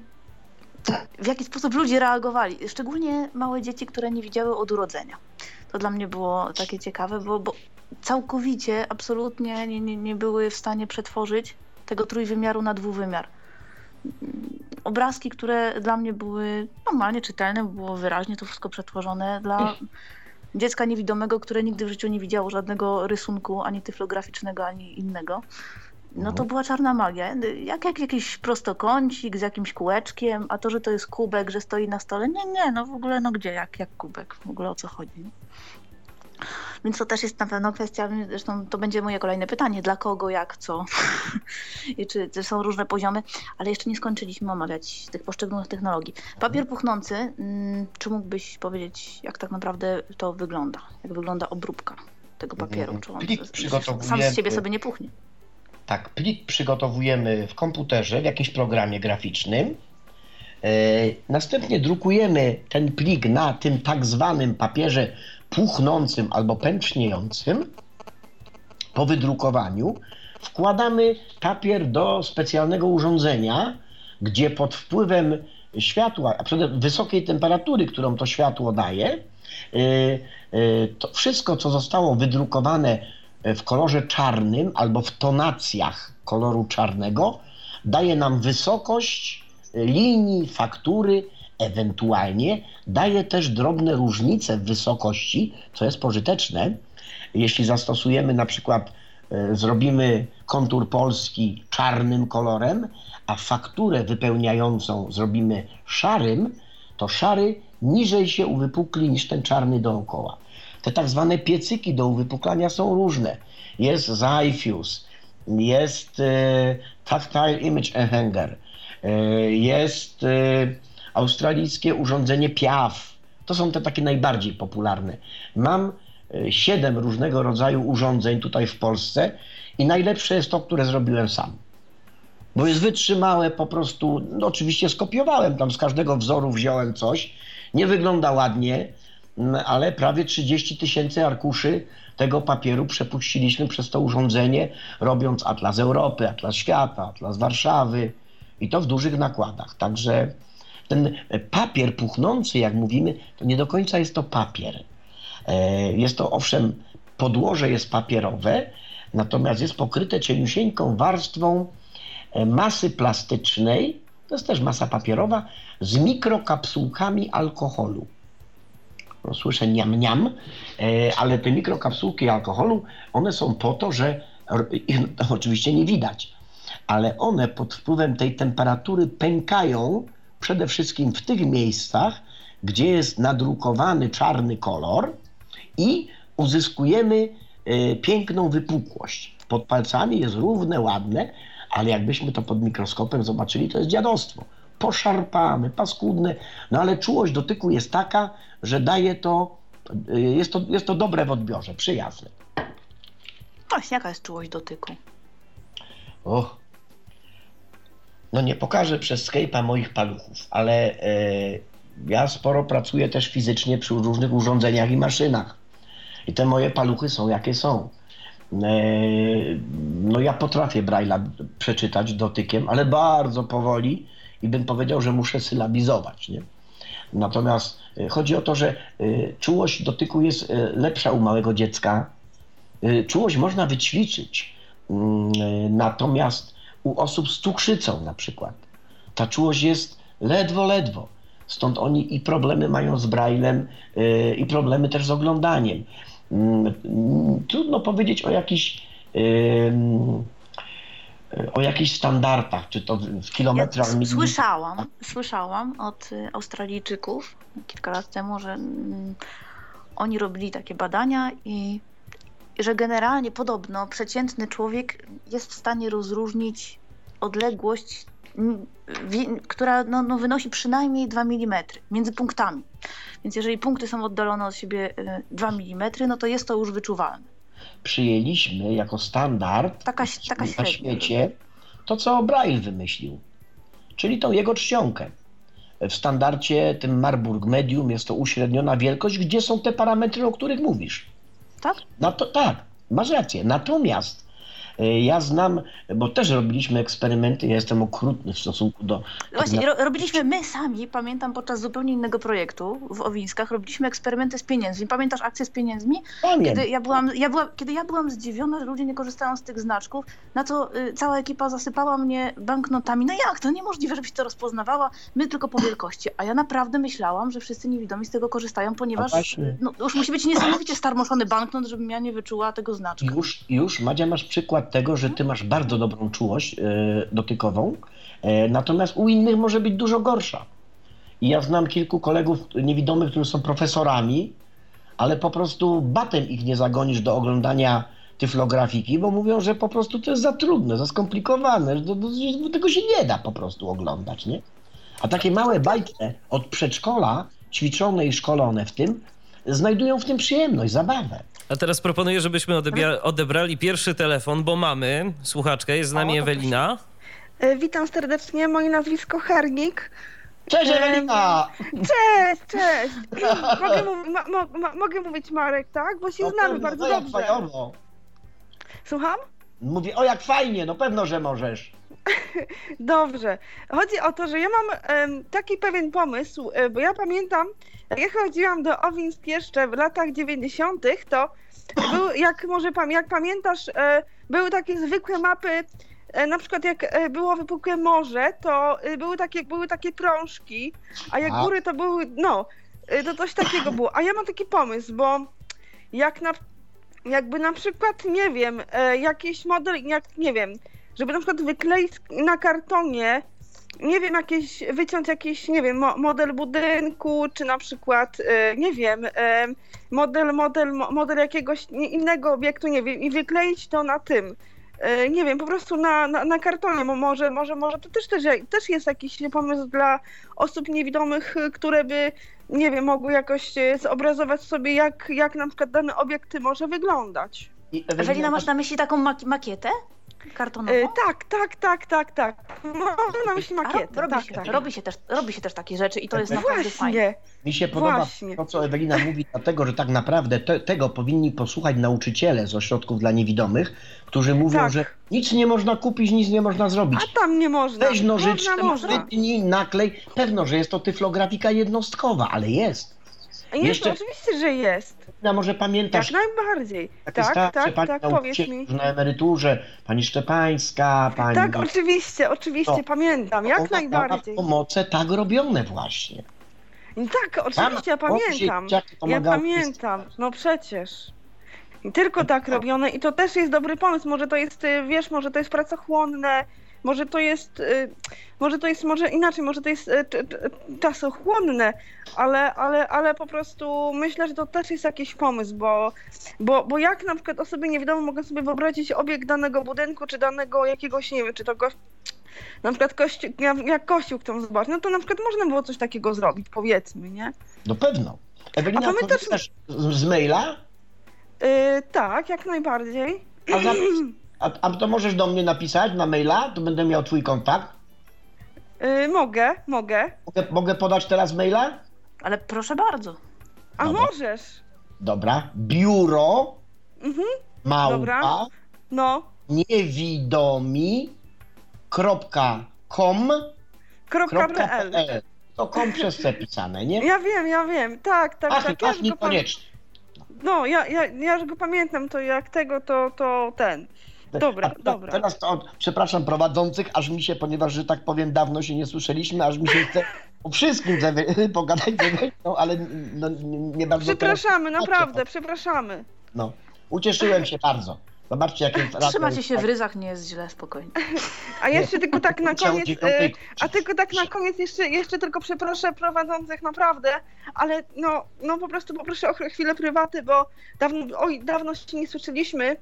w jaki sposób ludzie reagowali. Szczególnie małe dzieci, które nie widziały od urodzenia. To dla mnie było takie ciekawe, bo, bo całkowicie, absolutnie nie, nie, nie były w stanie przetworzyć tego trójwymiaru na dwuwymiar. Obrazki, które dla mnie były normalnie czytelne, było wyraźnie to wszystko przetworzone dla dziecka niewidomego, które nigdy w życiu nie widziało żadnego rysunku, ani tyflograficznego, ani innego. No to była czarna magia. Jak, jak jakiś prostokącik z jakimś kółeczkiem, a to, że to jest kubek, że stoi na stole, nie, nie, no w ogóle, no gdzie, jak, jak kubek, w ogóle o co chodzi. Więc to też jest na pewno kwestia, zresztą to będzie moje kolejne pytanie, dla kogo, jak, co i czy, czy są różne poziomy, ale jeszcze nie skończyliśmy omawiać tych poszczególnych technologii. Papier puchnący, mm, czy mógłbyś powiedzieć, jak tak naprawdę to wygląda? Jak wygląda obróbka tego papieru? Czy on
Plik
sam z siebie sobie nie puchnie?
Tak, plik przygotowujemy w komputerze, w jakimś programie graficznym. E, następnie drukujemy ten plik na tym tak zwanym papierze puchnącym albo pęczniejącym. Po wydrukowaniu wkładamy papier do specjalnego urządzenia, gdzie pod wpływem światła, a przede wysokiej temperatury, którą to światło daje, e, e, to wszystko, co zostało wydrukowane w kolorze czarnym albo w tonacjach koloru czarnego daje nam wysokość linii, faktury, ewentualnie daje też drobne różnice w wysokości, co jest pożyteczne. Jeśli zastosujemy na przykład, e, zrobimy kontur polski czarnym kolorem, a fakturę wypełniającą zrobimy szarym, to szary niżej się uwypukli niż ten czarny dookoła. Te tak zwane piecyki do uwypuklania są różne. Jest Zyfuse, jest e, Tactile Image Enhanger, e, jest e, australijskie urządzenie PIAF. To są te takie najbardziej popularne. Mam e, siedem różnego rodzaju urządzeń tutaj w Polsce i najlepsze jest to, które zrobiłem sam. Bo jest wytrzymałe po prostu, no oczywiście skopiowałem tam z każdego wzoru, wziąłem coś. Nie wygląda ładnie, ale prawie 30 tysięcy arkuszy tego papieru przepuściliśmy przez to urządzenie, robiąc Atlas Europy, Atlas Świata, Atlas Warszawy i to w dużych nakładach. Także ten papier puchnący, jak mówimy, to nie do końca jest to papier. E, jest to owszem, podłoże jest papierowe, natomiast jest pokryte cieniusieńką warstwą e, masy plastycznej, to jest też masa papierowa, z mikrokapsułkami alkoholu no, słyszę niam niam, e, ale te mikrokapsułki alkoholu, one są po to, że oczywiście nie widać, ale one pod wpływem tej temperatury pękają przede wszystkim w tych miejscach, gdzie jest nadrukowany czarny kolor i uzyskujemy e, piękną wypukłość. Pod palcami jest równe, ładne, ale jakbyśmy to pod mikroskopem zobaczyli, to jest dziadostwo poszarpane, paskudne, no ale czułość dotyku jest taka, że daje to, y, jest to, jest to dobre w odbiorze, przyjazne.
Właśnie, jaka jest czułość dotyku?
Och, no nie pokażę przez Skype'a moich paluchów, ale e, ja sporo pracuję też fizycznie przy różnych urządzeniach i maszynach. I te moje paluchy są jakie są. E, no ja potrafię Braille'a przeczytać dotykiem, ale bardzo powoli i bym powiedział, że muszę sylabizować. Nie? Natomiast e, chodzi o to, że czułość dotyku jest lepsza u małego dziecka. Czułość można wyćwiczyć. Mm, natomiast u osób z cukrzycą na przykład ta czułość jest ledwo, ledwo. Stąd oni i problemy mają z braillem, i problemy też z oglądaniem. Mm, trudno powiedzieć o jakichś o jakichś standardach, czy to w kilometrach.
Ja słyszałam, słyszałam od Australijczyków kilka lat temu, że mm, oni robili takie badania i że generalnie podobno przeciętny człowiek jest w stanie rozróżnić odległość, która no, no wynosi przynajmniej 2 mm między punktami. Więc jeżeli punkty są oddalone od siebie 2 y, mm, no to jest to już wyczuwalne
przyjęliśmy jako standard
taka, taka
na świecie to, co Braille wymyślił, czyli tą jego czcionkę. W standardzie tym Marburg Medium jest to uśredniona wielkość, gdzie są te parametry, o których mówisz.
Tak?
No to, tak, masz rację. Natomiast ja znam, bo też robiliśmy eksperymenty, ja jestem okrutny w stosunku do...
Właśnie, ro robiliśmy my sami, pamiętam podczas zupełnie innego projektu w Owińskach, robiliśmy eksperymenty z pieniędzmi. Pamiętasz akcję z pieniędzmi?
Pamiętam.
Kiedy ja byłam, ja kiedy ja byłam zdziwiona, że ludzie nie korzystają z tych znaczków, na co y, cała ekipa zasypała mnie banknotami. No jak, to niemożliwe, żebyś to rozpoznawała, my tylko po wielkości. A ja naprawdę myślałam, że wszyscy niewidomi z tego korzystają, ponieważ
właśnie.
no, już musi być niesamowicie starmoszony banknot, żebym ja nie wyczuła tego znaczka.
Już, już, Madzia, masz przykład tego, że ty masz bardzo dobrą czułość e, dotykową, e, natomiast u innych może być dużo gorsza. I ja znam kilku kolegów niewidomych, którzy są profesorami, ale po prostu batem ich nie zagonisz do oglądania tyflografiki, bo mówią, że po prostu to jest za trudne, za skomplikowane, że, że tego się nie da po prostu oglądać, nie? A takie małe bajki od przedszkola, ćwiczone i szkolone w tym, znajdują w tym przyjemność, zabawę.
A teraz proponuję, żebyśmy odebia- odebrali pierwszy telefon, bo mamy słuchaczkę, jest z nami
O,
Ewelina.
E, Witam serdecznie, moje nazwisko Hernik.
Cześć
Em,
Ewelina!
Cześć, cześć. Mogę, mo, mogę mówić Marek, tak? Bo się
No
znamy
pewno,
bardzo
o jak
dobrze.
fajowo.
Słucham?
Mówię, o jak fajnie, no pewno, że możesz.
Dobrze. Chodzi o to, że ja mam taki pewien pomysł, e, bo ja pamiętam, jak ja chodziłam do Owinsk jeszcze w latach 90., to był, jak może pam- jak pamiętasz, e, były takie zwykłe mapy, e, na przykład jak e, było wypukłe morze, to były takie, były takie prążki, a jak
A.
góry to były, no, to coś takiego było. A ja mam taki pomysł, bo jak na, jakby na przykład, nie wiem, jakiś model, jak, nie wiem, żeby na przykład wykleić na kartonie, nie wiem, jakieś, wyciąć jakiś, nie wiem, mo, model budynku, czy na przykład, e, nie wiem, e, model, model, mo- model jakiegoś innego obiektu, nie wiem, i wykleić to na tym. E, Nie wiem, po prostu na, na, na kartonie, bo może, może, może to też, też, też jest jakiś pomysł dla osób niewidomych, które by, nie wiem, mogły jakoś zobrazować sobie, jak, jak na przykład dany obiekt może wyglądać.
Ewelina, masz na myśli taką mak makietę kartonową?
E, tak, tak, tak, tak, tak. Mam na makietę.
robi,
tak,
się,
tak.
robi, się też, robi się też takie rzeczy i to jest
No
naprawdę fajne.
Właśnie.
Mi się podoba
Właśnie.
to, co Ewelina mówi, dlatego, że tak naprawdę te, tego powinni posłuchać nauczyciele z ośrodków dla niewidomych, którzy mówią,
Tak.
że nic nie można kupić, nic nie można zrobić.
A tam nie można.
Weź nożyczkę, wytnij, naklej. Pewno, że jest to tyflografika jednostkowa, ale jest.
Jest,
Jeszcze-
oczywiście, że jest.
Ja może pamiętasz,
Jak najbardziej.
takie
Tak,
starsze
tak,
pani
tak, powiedz mi.
na emeryturze, pani Szczepańska, pani...
Tak, oczywiście, oczywiście,
No.
pamiętam, jak najbardziej.
pomoce tak robione właśnie.
Tak, oczywiście, ja
Tam
pamiętam. Ja pamiętam, no przecież. Tylko tak robione i to też jest dobry pomysł. Może to jest, y, wiesz, może to jest pracochłonne, może to jest, y, może to jest, może inaczej, może to jest y, czasochłonne, ale, ale, ale po prostu myślę, że to też jest jakiś pomysł, bo, bo, bo jak na przykład osoby niewidome mogą sobie wyobrazić obiekt danego budynku, czy danego jakiegoś, nie wiem, czy to gość, na przykład kościół, jak- kościół chcą zobaczyć, no to na przykład można było coś takiego zrobić, powiedzmy, nie?
No pewno. Ewelina,
A pamiętasz-
z, maila?
Yy, tak, jak najbardziej.
A, za, a, a to możesz do mnie napisać na maila, to będę miał twój kontakt.
Yy, mogę, mogę.
Mogę, mogę podać teraz maila?
Ale proszę bardzo.
A
Dobra.
możesz.
Dobra. Biuro
Mhm,
małpa
Dobra. no.
niewidomi.com
Kropka PL.
.pl. To kom przez C pisane, nie?
Ja wiem, ja wiem. Tak, tak,
Ach,
tak. Ja
ach,
pam-
niekoniecznie.
no, ja, ja, ja już go pamiętam, to jak tego, to, to ten. Dobra,
A teraz-
dobra.
Teraz to, od- przepraszam prowadzących, aż mi się, ponieważ, że tak powiem, dawno się nie słyszeliśmy, aż mi się chce o wszystkim ze- pogadać ze Eweliną, ale no, nie bardzo teraz-
Przepraszamy, naprawdę, przepraszamy.
No, ucieszyłem się bardzo. Zobaczcie, jakie
Trzymacie się w ryzach, nie jest źle, spokojnie.
A jeszcze tylko tak na koniec. y, A tylko tak na koniec jeszcze, jeszcze tylko przeproszę prowadzących naprawdę, ale no, no po prostu poproszę o chwilę prywaty, bo dawno, oj, dawno się nie słyszeliśmy.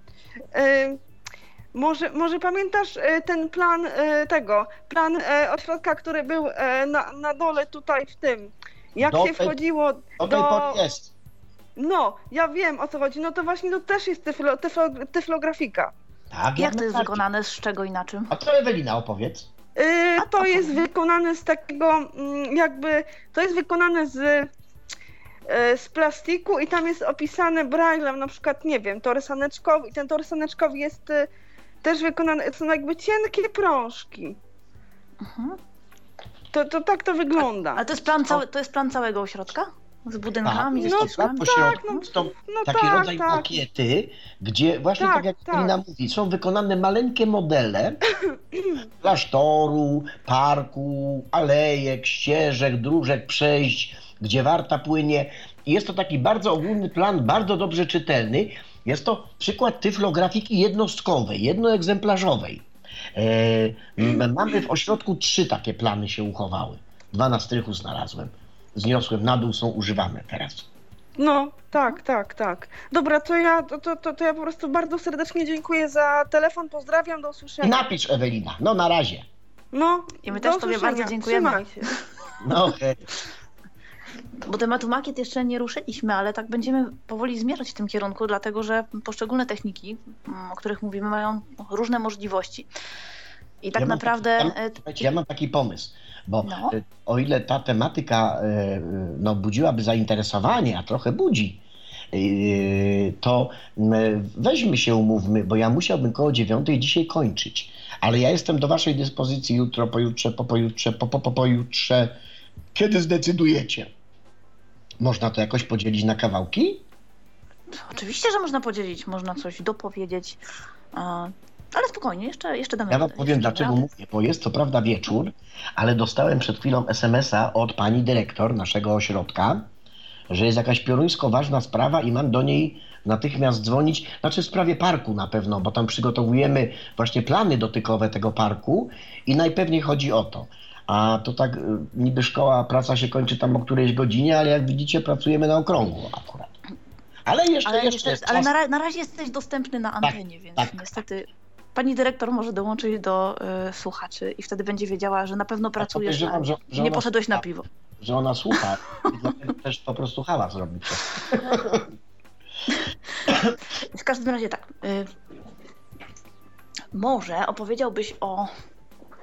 Może, może pamiętasz y, ten plan y, tego, plan y, ośrodka, który był na, na dole tutaj w tym. Jak
Do
się
tej-
wchodziło
Do tej
do...
pory jest.
No, ja wiem o co chodzi. No to właśnie to też jest tyflo, tyflo, tyflografika.
Tak,
Jak to jest
najbardziej.
wykonane, z czego i na czym?
A co Ewelina opowiedz?
Yy,
A
to
to
jest
powiem.
wykonane z takiego, mm, jakby, to jest wykonane z, e, z plastiku i tam jest opisane braillem, na przykład, nie wiem, tor saneczkowy i ten tor saneczkowy jest, e, też wykonane, są jakby cienkie prążki.
Mhm.
To, to tak to wygląda.
Ale to jest plan, cały, to jest plan całego ośrodka? Z budynkami,
Tak,
ze
no
ścieżkami?
Po środku
no,
są
no
taki
tak,
rodzaj
tak.
makiety, gdzie właśnie tak,
Tak,
jak
tak.
Karina mówi, są wykonane maleńkie modele klasztoru, parku, alejek, ścieżek, dróżek, przejść, gdzie warta płynie. I jest to taki bardzo ogólny plan, bardzo dobrze czytelny. Jest to przykład tyflografiki jednostkowej, jednoegzemplarzowej. E, mamy w ośrodku trzy takie plany się uchowały. Dwa na strychu znalazłem. Zniosłem na dół, są używane teraz.
No, tak, tak, tak. Dobra, to ja, to, to, to, ja po prostu bardzo serdecznie dziękuję za telefon, pozdrawiam, do
I
usłyszenia.
napisz Ewelina. No na razie.
No,
I my
do
też tobie bardzo dziękujemy.
Trzymaj się.
No okej.
Bo tematu makiet jeszcze nie ruszyliśmy, ale tak będziemy powoli zmierzać w tym kierunku, dlatego że poszczególne techniki, mm, o których mówimy, mają różne możliwości. I tak
Ja mam
naprawdę.
taki- ja-
e,
ja mam taki pomysł, bo
No.
y, o ile ta tematyka y, no, budziłaby zainteresowanie, a trochę budzi, to weźmy się, umówmy, bo ja musiałbym koło dziewiątej dzisiaj kończyć. Ale ja jestem do waszej dyspozycji jutro, pojutrze, po pojutrze, po, po, po pojutrze. Kiedy zdecydujecie? Można to jakoś podzielić na kawałki?
Oczywiście, że można podzielić, można coś dopowiedzieć. Ale spokojnie, jeszcze, jeszcze damy
Ja wam
radę,
powiem dlaczego
damy
mówię, bo jest to prawda wieczór, ale dostałem przed chwilą SMS-a od pani dyrektor naszego ośrodka, że jest jakaś pioruńsko ważna sprawa i mam do niej natychmiast dzwonić, znaczy w sprawie parku na pewno, bo tam przygotowujemy właśnie plany dotykowe tego parku i najpewniej chodzi o to. A to tak y, niby szkoła, praca się kończy tam o którejś godzinie, ale jak widzicie pracujemy na okrągło akurat. Ale jeszcze,
Ale,
jeszcze jest
ale na, na razie jesteś dostępny na antenie, więc
tak.
niestety pani dyrektor może dołączyć do e, słuchaczy i wtedy będzie wiedziała, że na pewno pracujesz, a
że- że
nie poszedłeś na
słucha.
piwo.
że ona słucha i dlatego też po prostu hałas robi.
W każdym razie tak. Y, może opowiedziałbyś o,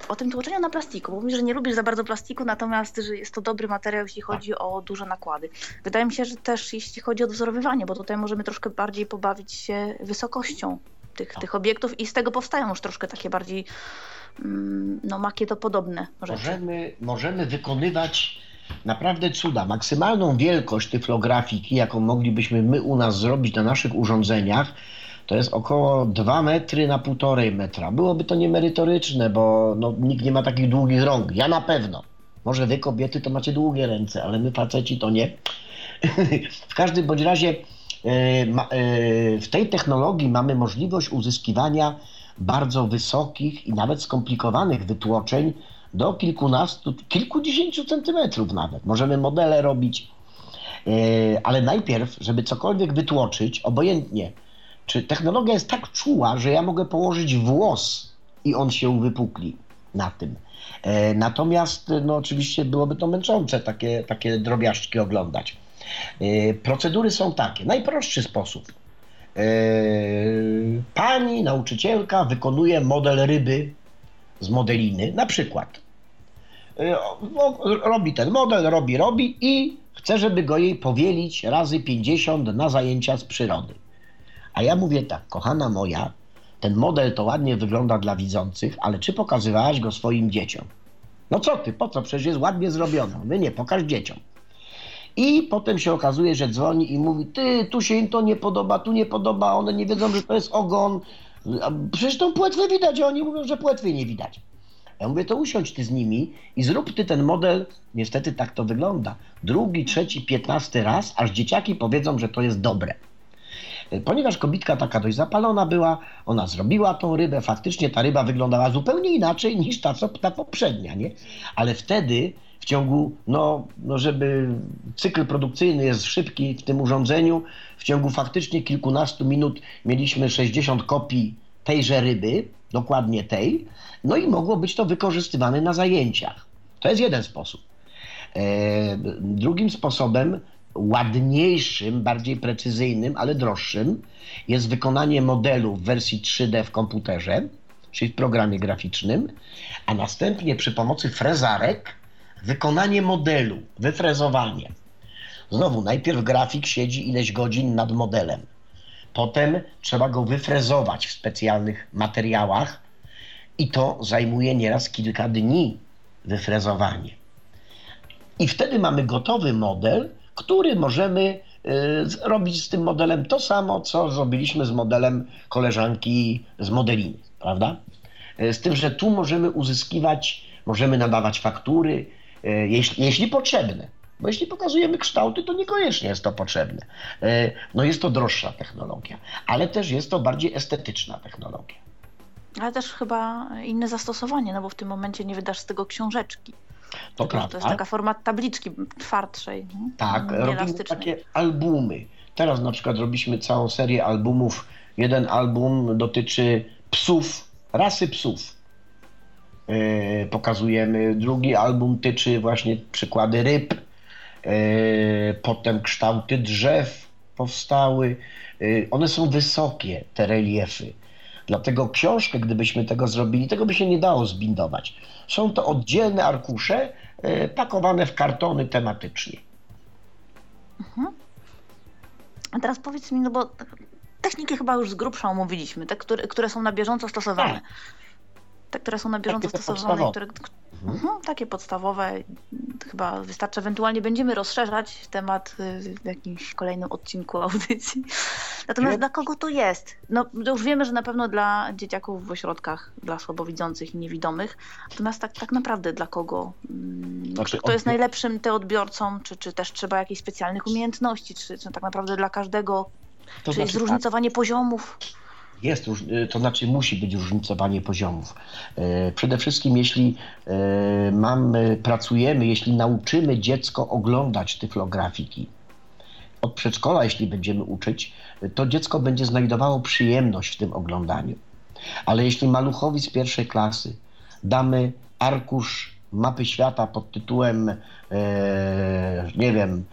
o tym tłoczeniu na plastiku, bo mówisz, że nie lubisz za bardzo plastiku, natomiast że jest to dobry materiał, jeśli chodzi o duże nakłady. Wydaje mi się, że też jeśli chodzi o odwzorowywanie, bo tutaj możemy troszkę bardziej pobawić się wysokością tych, tych obiektów i z tego powstają już troszkę takie bardziej mm, no, makietopodobne rzeczy.
Możemy, możemy wykonywać naprawdę cuda. Maksymalną wielkość tyflografiki, jaką moglibyśmy my u nas zrobić na naszych urządzeniach, to jest około 2 metry na 1,5 metra. Byłoby to niemerytoryczne, bo no, nikt nie ma takich długich rąk. Ja na pewno. Może wy kobiety to macie długie ręce, ale my faceci to nie. w każdym bądź razie e, e, w tej technologii mamy możliwość uzyskiwania bardzo wysokich i nawet skomplikowanych wytłoczeń do kilkunastu, kilkudziesięciu centymetrów nawet. Możemy modele robić, e, ale najpierw, żeby cokolwiek wytłoczyć, obojętnie, czy technologia jest tak czuła, że ja mogę położyć włos i on się wypukli na tym. E, Natomiast, no oczywiście byłoby to męczące takie, takie drobiażdżki oglądać. E, Procedury są takie. Najprostszy sposób. E, Pani nauczycielka wykonuje model ryby z modeliny, na przykład. Robi ten model, robi, robi i chce, żeby go jej powielić razy 50 na zajęcia z przyrody. A ja mówię tak, kochana moja, ten model to ładnie wygląda dla widzących, ale czy pokazywałaś go swoim dzieciom? No co ty, po co? Przecież jest ładnie zrobiony. Wy nie, pokaż dzieciom. I potem się okazuje, że dzwoni i mówi, ty, tu się im to nie podoba, tu nie podoba, one nie wiedzą, że to jest ogon. Przecież tą płetwę widać, a oni mówią, że płetwy nie widać. Ja mówię, to usiądź ty z nimi i zrób ty ten model. Niestety tak to wygląda. Drugi, trzeci, piętnasty raz, aż dzieciaki powiedzą, że to jest dobre. Ponieważ kobitka taka dość zapalona była, ona zrobiła tą rybę, faktycznie ta ryba wyglądała zupełnie inaczej niż ta, co ta poprzednia, nie? Ale wtedy w ciągu, no, no żeby cykl produkcyjny jest szybki w tym urządzeniu, w ciągu faktycznie kilkunastu minut mieliśmy 60 kopii tejże ryby, dokładnie tej, no i mogło być to wykorzystywane na zajęciach. To jest jeden sposób. E, drugim sposobem, ładniejszym, bardziej precyzyjnym, ale droższym, jest wykonanie modelu w wersji 3D w komputerze, czyli w programie graficznym, a następnie przy pomocy frezarek wykonanie modelu, wyfrezowanie. Znowu, najpierw grafik siedzi ileś godzin nad modelem. Potem trzeba go wyfrezować w specjalnych materiałach i to zajmuje nieraz kilka dni wyfrezowanie. I wtedy mamy gotowy model, który możemy y, robić z tym modelem to samo, co zrobiliśmy z modelem koleżanki z modeliny, prawda? Y, z tym, że tu możemy uzyskiwać, możemy nadawać faktury, y, jeśli, jeśli potrzebne. Bo jeśli pokazujemy kształty, to niekoniecznie jest to potrzebne. No jest to droższa technologia, ale też jest to bardziej estetyczna technologia.
Ale też chyba inne zastosowanie, no bo w tym momencie nie wydasz z tego książeczki.
To,
to jest taka forma tabliczki twardszej.
Tak, robimy takie albumy. Teraz na przykład robiliśmy całą serię albumów. Jeden album dotyczy psów, rasy psów. Yy, pokazujemy. Drugi album tyczy właśnie przykłady ryb. Yy, potem kształty drzew powstały. Yy, one są wysokie, te reliefy. Dlatego książkę, gdybyśmy tego zrobili, tego by się nie dało zbindować. Są to oddzielne arkusze e, pakowane w kartony tematycznie.
Mhm. A teraz powiedz mi, no bo techniki chyba już z grubsza omówiliśmy, te, które, które są na bieżąco stosowane. Tak. Te, które są na bieżąco takie stosowane, które. Mhm, takie podstawowe, chyba wystarczy. Ewentualnie będziemy rozszerzać temat y, w jakimś kolejnym odcinku audycji. Natomiast dla kogo to jest? No już wiemy, że na pewno dla dzieciaków w ośrodkach, dla słabowidzących i niewidomych. Natomiast tak, tak naprawdę dla kogo? Mm, znaczy, kto jest najlepszym te odbiorcą? Czy, czy też trzeba jakichś specjalnych umiejętności? Czy, czy tak naprawdę dla każdego? To czy znaczy, jest tak. zróżnicowanie tak. poziomów?
Jest, y, to znaczy musi być różnicowanie poziomów. Y, przede wszystkim jeśli y, mamy, pracujemy, jeśli nauczymy dziecko oglądać tyflografiki, od przedszkola, jeśli będziemy uczyć, to dziecko będzie znajdowało przyjemność w tym oglądaniu. Ale jeśli maluchowi z pierwszej klasy damy arkusz mapy świata pod tytułem, e, nie wiem,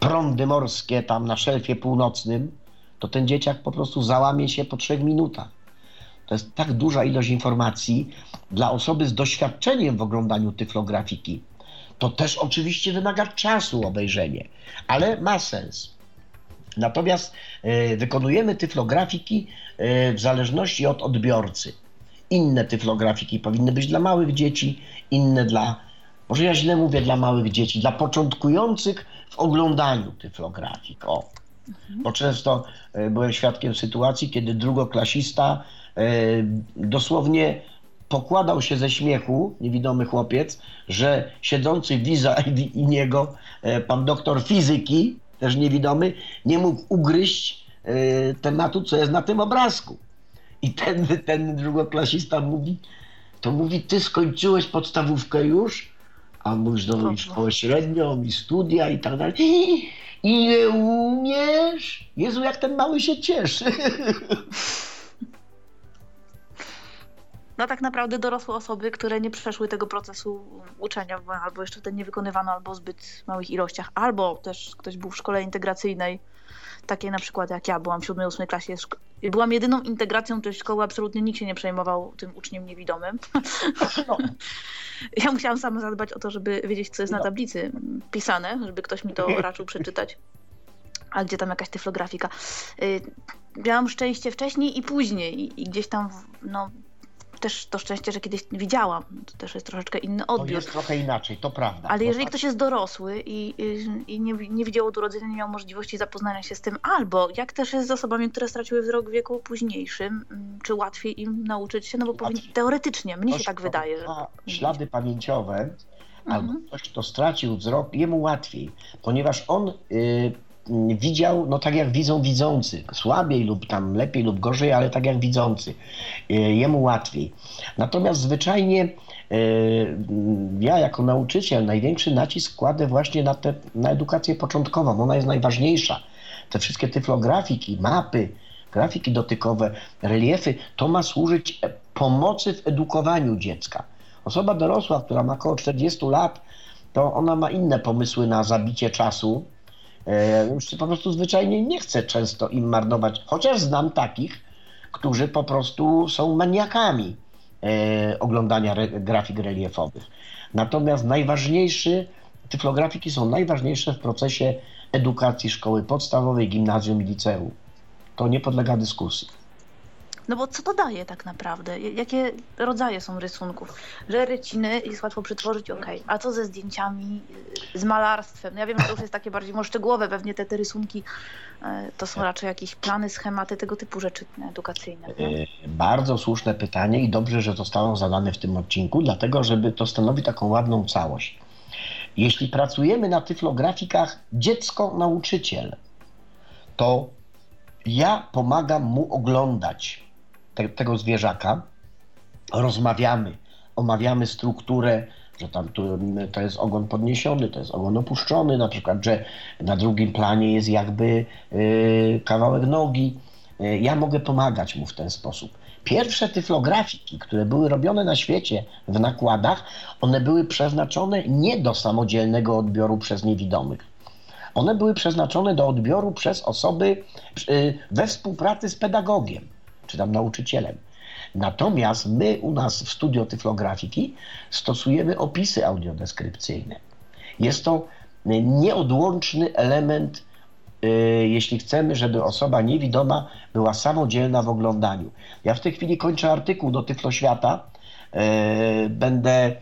prądy morskie tam na szelfie północnym, to ten dzieciak po prostu załamie się po trzech minutach. To jest tak duża ilość informacji dla osoby z doświadczeniem w oglądaniu tyflografiki. To też oczywiście wymaga czasu obejrzenie, ale ma sens. Natomiast y, wykonujemy tyflografiki y, w zależności od odbiorcy. Inne tyflografiki powinny być dla małych dzieci, inne dla, może ja źle mówię, dla małych dzieci, dla początkujących w oglądaniu tyflografik. O. Bo często y, byłem świadkiem sytuacji, kiedy drugoklasista dosłownie pokładał się ze śmiechu, niewidomy chłopiec, że siedzący wiza i niego pan doktor fizyki też niewidomy, nie mógł ugryźć tematu, co jest na tym obrazku. I ten, ten drugoklasista mówi, to mówi, ty skończyłeś podstawówkę już? A mówisz, no i szkołę średnią, i studia, i tak dalej. I nie umiesz? Jezu, jak ten mały się cieszy.
no tak naprawdę dorosłe osoby, które nie przeszły tego procesu uczenia, albo jeszcze ten nie wykonywano, albo w zbyt małych ilościach, albo też ktoś był w szkole integracyjnej, takiej na przykład jak ja byłam w 7-8 klasie, byłam jedyną integracją tej szkoły, absolutnie nikt się nie przejmował tym uczniem niewidomym. No. ja musiałam sama zadbać o to, żeby wiedzieć, co jest no. na tablicy pisane, żeby ktoś mi to raczył przeczytać. A gdzie tam jakaś tyflografika. Y, miałam szczęście wcześniej i później i gdzieś tam no, też to szczęście, że kiedyś widziałam. To też jest troszeczkę inny odbiór. To
jest trochę inaczej, to prawda.
Ale jeżeli ktoś jest dorosły i, i, nie, nie widział od urodzenia, nie miał możliwości zapoznania się z tym, albo jak też jest z osobami, które straciły wzrok w wieku późniejszym, mm, czy łatwiej im nauczyć się, no bo powinni, teoretycznie, mnie się tak wydaje. Że...
Ślady pamięciowe, mhm. albo ktoś, kto stracił wzrok, jemu łatwiej, ponieważ on... Yy, widział, no tak jak widzą widzący, słabiej lub tam lepiej lub gorzej, ale tak jak widzący, e, jemu łatwiej. Natomiast zwyczajnie e, ja jako nauczyciel największy nacisk kładę właśnie na, te, na edukację początkową, ona jest najważniejsza. Te wszystkie tyflografiki, mapy, grafiki dotykowe, reliefy, to ma służyć pomocy w edukowaniu dziecka. Osoba dorosła, która ma około 40 lat, to ona ma inne pomysły na zabicie czasu, E, już po prostu zwyczajnie nie chcę często im marnować, chociaż znam takich, którzy po prostu są maniakami e, oglądania grafik reliefowych. Natomiast najważniejszy, tyflografiki są najważniejsze w procesie edukacji szkoły podstawowej, gimnazjum i liceum. To to nie podlega dyskusji.
No bo co to daje tak naprawdę? Jakie rodzaje są rysunków? Że ryciny jest łatwo przetworzyć, okej. A co ze zdjęciami, y, z malarstwem? No ja wiem, że to już jest takie bardziej może szczegółowe, pewnie te, te rysunki y, to są raczej jakieś plany, schematy, tego typu rzeczy edukacyjne. no.
E, Bardzo słuszne pytanie i dobrze, że zostało zadane w tym odcinku, dlatego żeby to stanowi taką ładną całość. Jeśli pracujemy na tyflografikach dziecko-nauczyciel, to ja pomagam mu oglądać te, tego zwierzaka, rozmawiamy, omawiamy strukturę, że tam tu, to jest ogon podniesiony, to jest ogon opuszczony, na przykład, że na drugim planie jest jakby y, kawałek nogi. Y, ja mogę pomagać mu w ten sposób. Pierwsze tyflografiki, które były robione na świecie w nakładach, one były przeznaczone nie do samodzielnego odbioru przez niewidomych. One były przeznaczone do odbioru przez osoby y, we współpracy z pedagogiem, czy tam nauczycielem. Natomiast my u nas w studio tyflografiki stosujemy opisy audiodeskrypcyjne. Jest to nieodłączny element, y, jeśli chcemy, żeby osoba niewidoma była samodzielna w oglądaniu. Ja w tej chwili kończę artykuł do Tyfloświata. y, Będę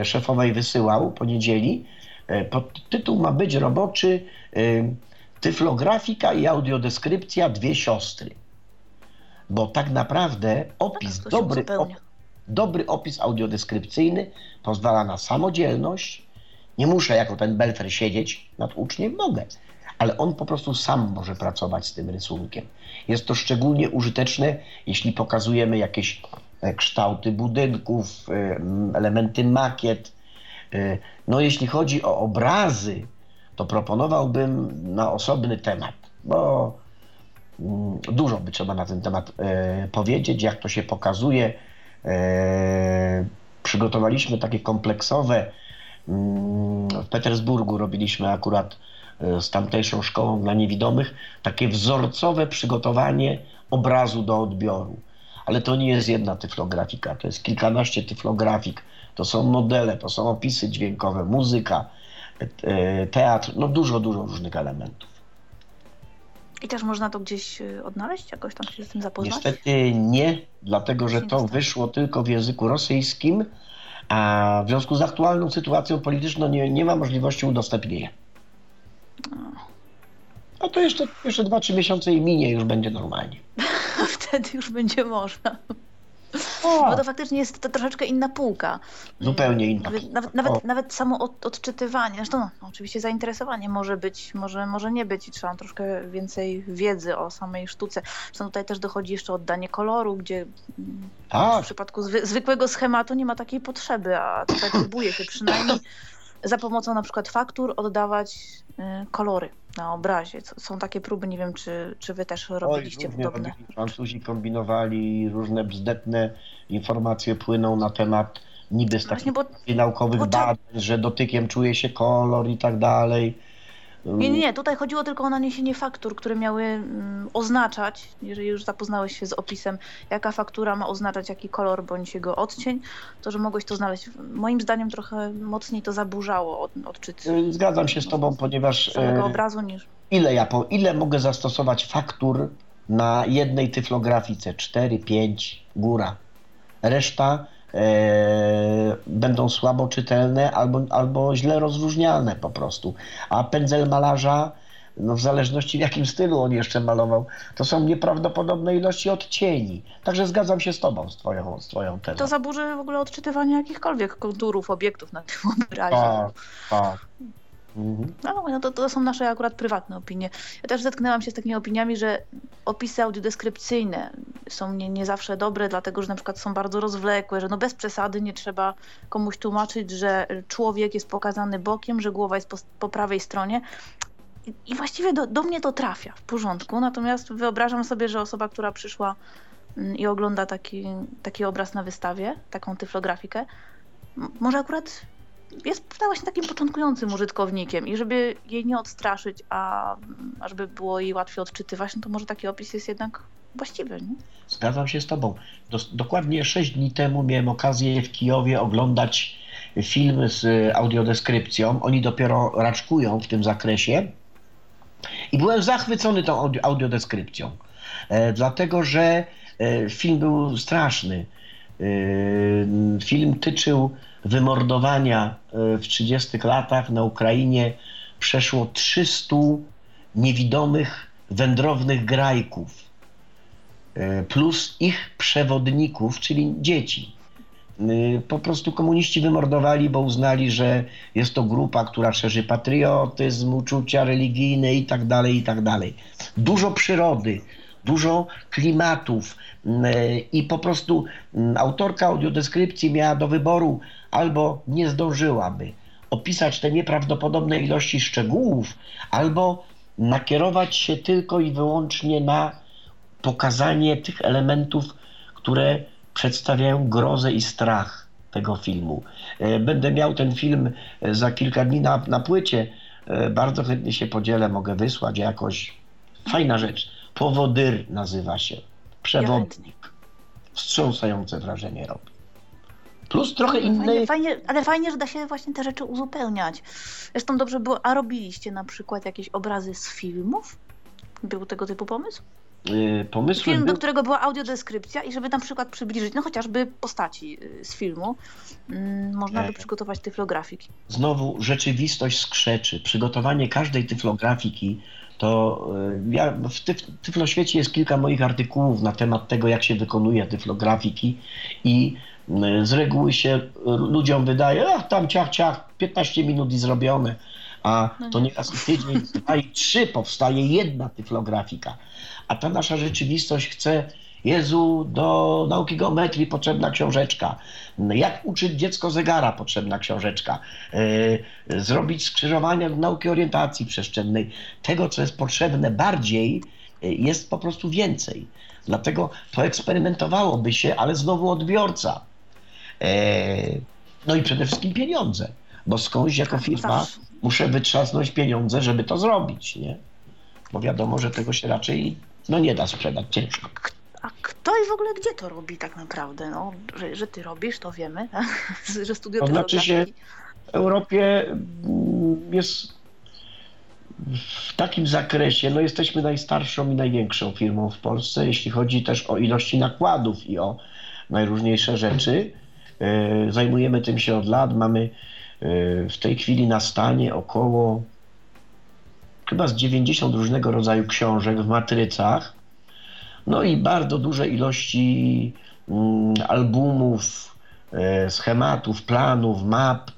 y, szefowej wysyłał po niedzieli. Y, Pod tytuł ma być roboczy Tyflografika i audiodeskrypcja dwie siostry. Bo tak naprawdę opis,
to się
dobry,
uzupełnia.
dobry opis audiodeskrypcyjny pozwala na samodzielność. Nie muszę jako ten belfer siedzieć nad uczniem, mogę, ale on po prostu sam może pracować z tym rysunkiem. Jest to szczególnie użyteczne, jeśli pokazujemy jakieś e, kształty budynków, e, elementy makiet. E, No jeśli chodzi o obrazy, to proponowałbym na osobny temat, bo dużo by trzeba na ten temat e, powiedzieć, jak to się pokazuje. E, przygotowaliśmy takie kompleksowe. mm, W Petersburgu robiliśmy akurat e, z tamtejszą szkołą dla niewidomych takie wzorcowe przygotowanie obrazu do odbioru. Ale to nie jest jedna tyflografika, to jest kilkanaście tyflografik, to są modele, to są opisy dźwiękowe, muzyka, teatr, no dużo, dużo różnych elementów.
I też można to gdzieś y, odnaleźć, jakoś tam się z tym zapoznać?
Niestety nie, dlatego że to wyszło tylko w języku rosyjskim, a w związku z aktualną sytuacją polityczną nie, nie ma możliwości udostępnienia. A to jeszcze, jeszcze 2-3 miesiące i minie, już będzie normalnie.
Wtedy już będzie można.
O,
Bo to faktycznie jest to troszeczkę inna półka.
Zupełnie inna
Nawet,
półka.
nawet, nawet, samo od, odczytywanie, zresztą no, oczywiście zainteresowanie może być, może, może nie być i trzeba troszkę więcej wiedzy o samej sztuce. Zresztą tutaj też dochodzi jeszcze oddanie koloru, gdzie w
tak,
przypadku zwy, zwykłego schematu nie ma takiej potrzeby, a tutaj próbuje się przynajmniej za pomocą na przykład faktur oddawać y, kolory na obrazie. Są takie próby, nie wiem czy, czy wy też
Oj,
robiliście
różnie
podobne.
robili. Francuzi kombinowali, różne bzdetne informacje płyną na temat niby z
Właśnie,
takich
bo
naukowych
bo
badań, że dotykiem czuje się kolor i tak dalej.
Nie, nie, nie. Tutaj chodziło tylko o naniesienie faktur, które miały mm, oznaczać, jeżeli już zapoznałeś się z opisem, jaka faktura ma oznaczać jaki kolor bądź jego odcień, to że mogłeś to znaleźć. Moim zdaniem trochę mocniej to zaburzało od, odczyt
Zgadzam się z tobą, ponieważ
samego obrazu niż.
ile, ja po, ile mogę zastosować faktur na jednej tyflografice? 4, 5, góra. Reszta będą słabo czytelne albo, albo źle rozróżnialne po prostu. A pędzel malarza, no w zależności w jakim stylu on jeszcze malował, to są nieprawdopodobne ilości odcieni. Także zgadzam się z tobą, z twoją, z twoją tezą.
To zaburzy w ogóle odczytywanie jakichkolwiek konturów, obiektów na tym obrazie.
Tak, tak. Mhm.
No, no to, to są nasze akurat prywatne opinie. Ja też zetknęłam się z takimi opiniami, że opisy audiodeskrypcyjne są nie, nie zawsze dobre, dlatego że na przykład są bardzo rozwlekłe, że no bez przesady nie trzeba komuś tłumaczyć, że człowiek jest pokazany bokiem, że głowa jest po, po prawej stronie. I, I właściwie do, do mnie to trafia w porządku, natomiast wyobrażam sobie, że osoba, która przyszła mm, i ogląda taki, taki obraz na wystawie, taką tyflografikę, może akurat jest się takim początkującym użytkownikiem i żeby jej nie odstraszyć, a, a żeby było jej łatwiej odczytywać, no to może taki opis jest jednak właściwy. Nie?
Zgadzam się z Tobą. Dokładnie 6 dni temu miałem okazję w Kijowie oglądać film z y, audiodeskrypcją. Oni dopiero raczkują w tym zakresie. I byłem zachwycony tą audio, audiodeskrypcją, e, dlatego że e, film był straszny. E, film tyczył wymordowania e, w 30 latach na Ukrainie przeszło 300 niewidomych, wędrownych grajków, e, plus ich przewodników, czyli dzieci. Y, Po prostu komuniści wymordowali, bo uznali, że jest to grupa, która szerzy patriotyzm, uczucia religijne i tak dalej, i tak. Dużo przyrody, dużo klimatów y, i po prostu y, autorka audiodeskrypcji miała do wyboru albo nie zdążyłaby opisać te nieprawdopodobne ilości szczegółów, albo nakierować się tylko i wyłącznie na pokazanie tych elementów, które przedstawiają grozę i strach tego filmu. E, Będę miał ten film e, za kilka dni na, na płycie. E, Bardzo chętnie się podzielę, mogę wysłać jakoś. Fajna rzecz. Powodyr nazywa się. Przewodnik. Wstrząsające wrażenie robi. Plus trochę inny.
Fajnie, fajnie, ale fajnie, że da się właśnie te rzeczy uzupełniać. Zresztą dobrze było, a robiliście na przykład jakieś obrazy z filmów? Był tego typu pomysł?
y, Pomysłem
Film, do
był,
którego była audiodeskrypcja i żeby na przykład przybliżyć, no chociażby postaci y, z filmu, mm, można by
E.
przygotować tyflografiki.
znowu rzeczywistość skrzeczy. Przygotowanie każdej tyflografiki to y, ja, w tyf, Tyfloświecie jest kilka moich artykułów na temat tego, jak się wykonuje tyflografiki i y, z reguły się y, ludziom wydaje, ach tam ciach, ciach, 15 minut i zrobione, a
No
to
nie.
nieraz tydzień, dwa i trzy powstaje jedna tyflografika. A ta nasza rzeczywistość chce Jezu, do nauki geometrii potrzebna książeczka. Jak uczyć dziecko zegara potrzebna książeczka. Yy, zrobić skrzyżowania do nauki orientacji przestrzennej. Tego, co jest potrzebne bardziej, yy, jest po prostu więcej. Dlatego to eksperymentowałoby się, ale znowu odbiorca. Yy, no i przede wszystkim pieniądze, bo skądś jako firma
Zawsze.
muszę wytrzasnąć pieniądze, żeby to zrobić, nie? Bo wiadomo, że tego się raczej no nie da sprzedać ciężko.
A kto i w ogóle gdzie to robi tak naprawdę? No, że, że ty robisz, to wiemy, że studio
To znaczy się- W Europie mm, jest w takim zakresie, no jesteśmy najstarszą i największą firmą w Polsce, jeśli chodzi też o ilości nakładów i o najróżniejsze rzeczy. E, Zajmujemy tym się od lat. Mamy e, w tej chwili na stanie około chyba z 90 różnego rodzaju książek w matrycach. No i bardzo duże ilości mm, albumów, e, schematów, planów, map.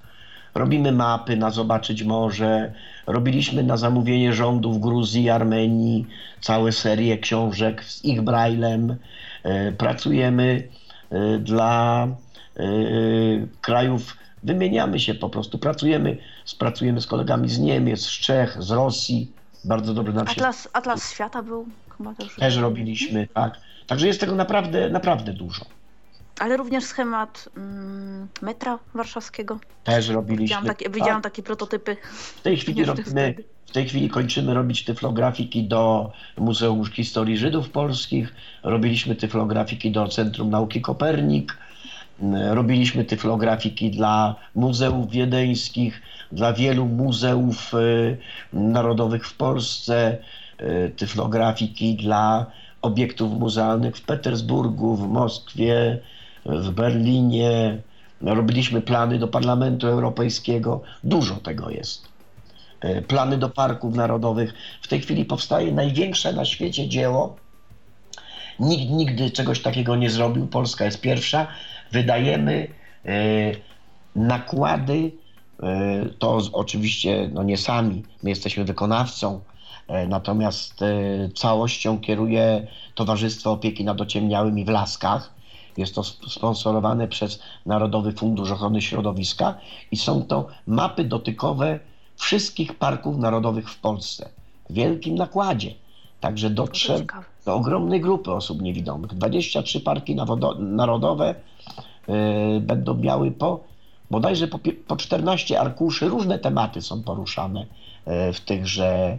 Robimy mapy na Zobaczyć Morze. Robiliśmy na zamówienie rządów Gruzji i Armenii całe serie książek z ich braillem. E, Pracujemy e, dla krajów, wymieniamy się po prostu. Pracujemy, pracujemy z kolegami z Niemiec, z Czech, z Rosji. Bardzo dobrze nam się
Atlas, Atlas Świata był chyba też.
też robiliśmy, tak. Także jest tego naprawdę, naprawdę dużo.
Ale również schemat mm, metra warszawskiego.
Też robiliśmy.
Widziałam takie,
tak.
widziałam takie prototypy.
W tej chwili robimy, w tej chwili kończymy robić tyflografiki do Muzeum Historii Żydów Polskich, robiliśmy tyflografiki do Centrum Nauki Kopernik, mm, robiliśmy tyflografiki dla muzeów wiedeńskich, dla wielu muzeów y, narodowych w Polsce, tyflografiki dla obiektów muzealnych w Petersburgu, w Moskwie, w Berlinie. Robiliśmy plany do Parlamentu Europejskiego. Dużo tego jest. E, Plany do parków narodowych. W tej chwili powstaje największe na świecie dzieło. Nikt nigdy czegoś takiego nie zrobił. Polska jest pierwsza. Wydajemy e, nakłady. To oczywiście no nie sami. My jesteśmy wykonawcą. E, Natomiast e, całością kieruje Towarzystwo Opieki nad Ociemniałymi w Laskach. Jest to sp- sponsorowane przez Narodowy Fundusz Ochrony Środowiska i są to mapy dotykowe wszystkich parków narodowych w Polsce. W wielkim nakładzie. Także dotrze do ogromnej grupy osób niewidomych. 23 parki narodowe y, będą miały po bodajże po, po 14 arkuszy. Różne tematy są poruszane y, w tychże,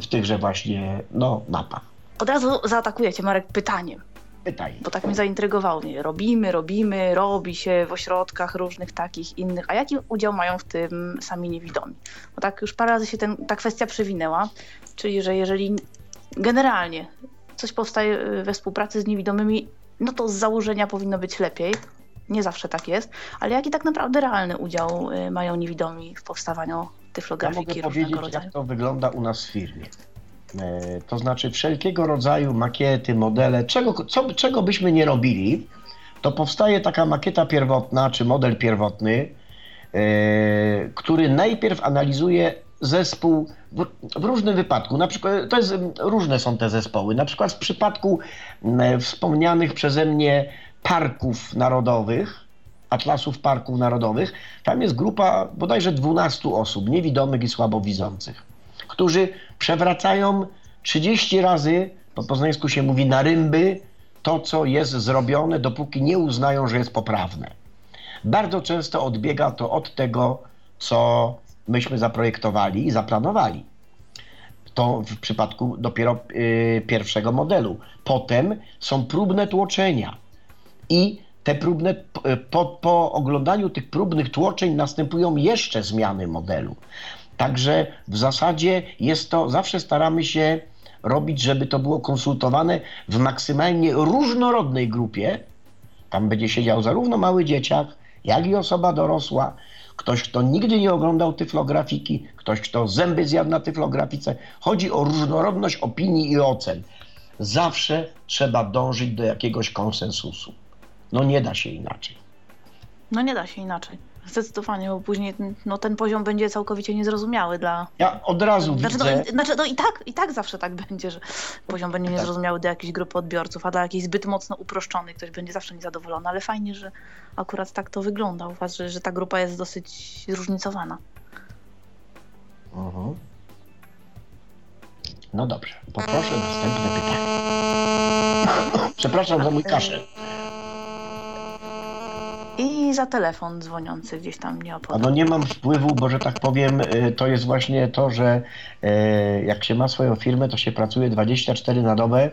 w tychże właśnie no, mapach.
Od razu zaatakuję cię, Marek, pytaniem.
Pytaj.
Bo tak mnie zaintrygowało. Nie? Robimy, robimy, robi się w ośrodkach różnych takich innych. A jaki udział mają w tym sami niewidomi? Bo tak już parę razy się ten, ta kwestia przewinęła, czyli że jeżeli generalnie coś powstaje y, we współpracy z niewidomymi, no to z założenia powinno być lepiej. Nie zawsze tak jest, ale jaki tak naprawdę realny udział y, mają niewidomi w powstawaniu
Ja
tyflografiki
mogę
różnego
powiedzieć,
rodzaju?
jak to wygląda u nas w firmie. E, To znaczy wszelkiego rodzaju makiety, modele, czego, co, czego byśmy nie robili, to powstaje taka makieta pierwotna, czy model pierwotny, e, który najpierw analizuje zespół w, w różnym wypadku. Na przykład, to jest, różne są te zespoły. Na przykład w przypadku m, wspomnianych przeze mnie parków narodowych, atlasów parków narodowych, tam jest grupa bodajże 12 osób, niewidomych i słabowidzących, którzy przewracają 30 razy, po poznańsku się mówi na rymby, to co jest zrobione, dopóki nie uznają, że jest poprawne. Bardzo często odbiega to od tego, co myśmy zaprojektowali i zaplanowali. To w przypadku dopiero y, pierwszego modelu. Potem są próbne tłoczenia. I te próbne, po, po oglądaniu tych próbnych tłoczeń następują jeszcze zmiany modelu. Także w zasadzie jest to, zawsze staramy się robić, żeby to było konsultowane w maksymalnie różnorodnej grupie. Tam będzie siedział zarówno mały dzieciak, jak i osoba dorosła. Ktoś, kto nigdy nie oglądał tyflografiki, ktoś, kto zęby zjadł na tyflografice. Chodzi o różnorodność opinii i ocen. Zawsze trzeba dążyć do jakiegoś konsensusu. No nie da się inaczej.
No nie da się inaczej. Zdecydowanie, bo później ten- no, ten poziom będzie całkowicie niezrozumiały dla.
Ja od razu
Znaczy,
widzę.
no, i- znaczy no i tak, i tak zawsze tak będzie, że poziom będzie
Tak.
niezrozumiały dla jakiejś grupy odbiorców, a dla jakiejś zbyt mocno uproszczonej ktoś będzie zawsze niezadowolony, ale fajnie, że akurat tak to wygląda u was, że, że ta grupa jest dosyć zróżnicowana.
Mhm. No dobrze, poproszę następne pytanie. Przepraszam za mój kaszel.
I za telefon dzwoniący gdzieś tam nie
A
opodal.
no nie mam wpływu, bo że tak powiem, y, to jest właśnie to, że y, jak się ma swoją firmę, to się pracuje 24 na dobę,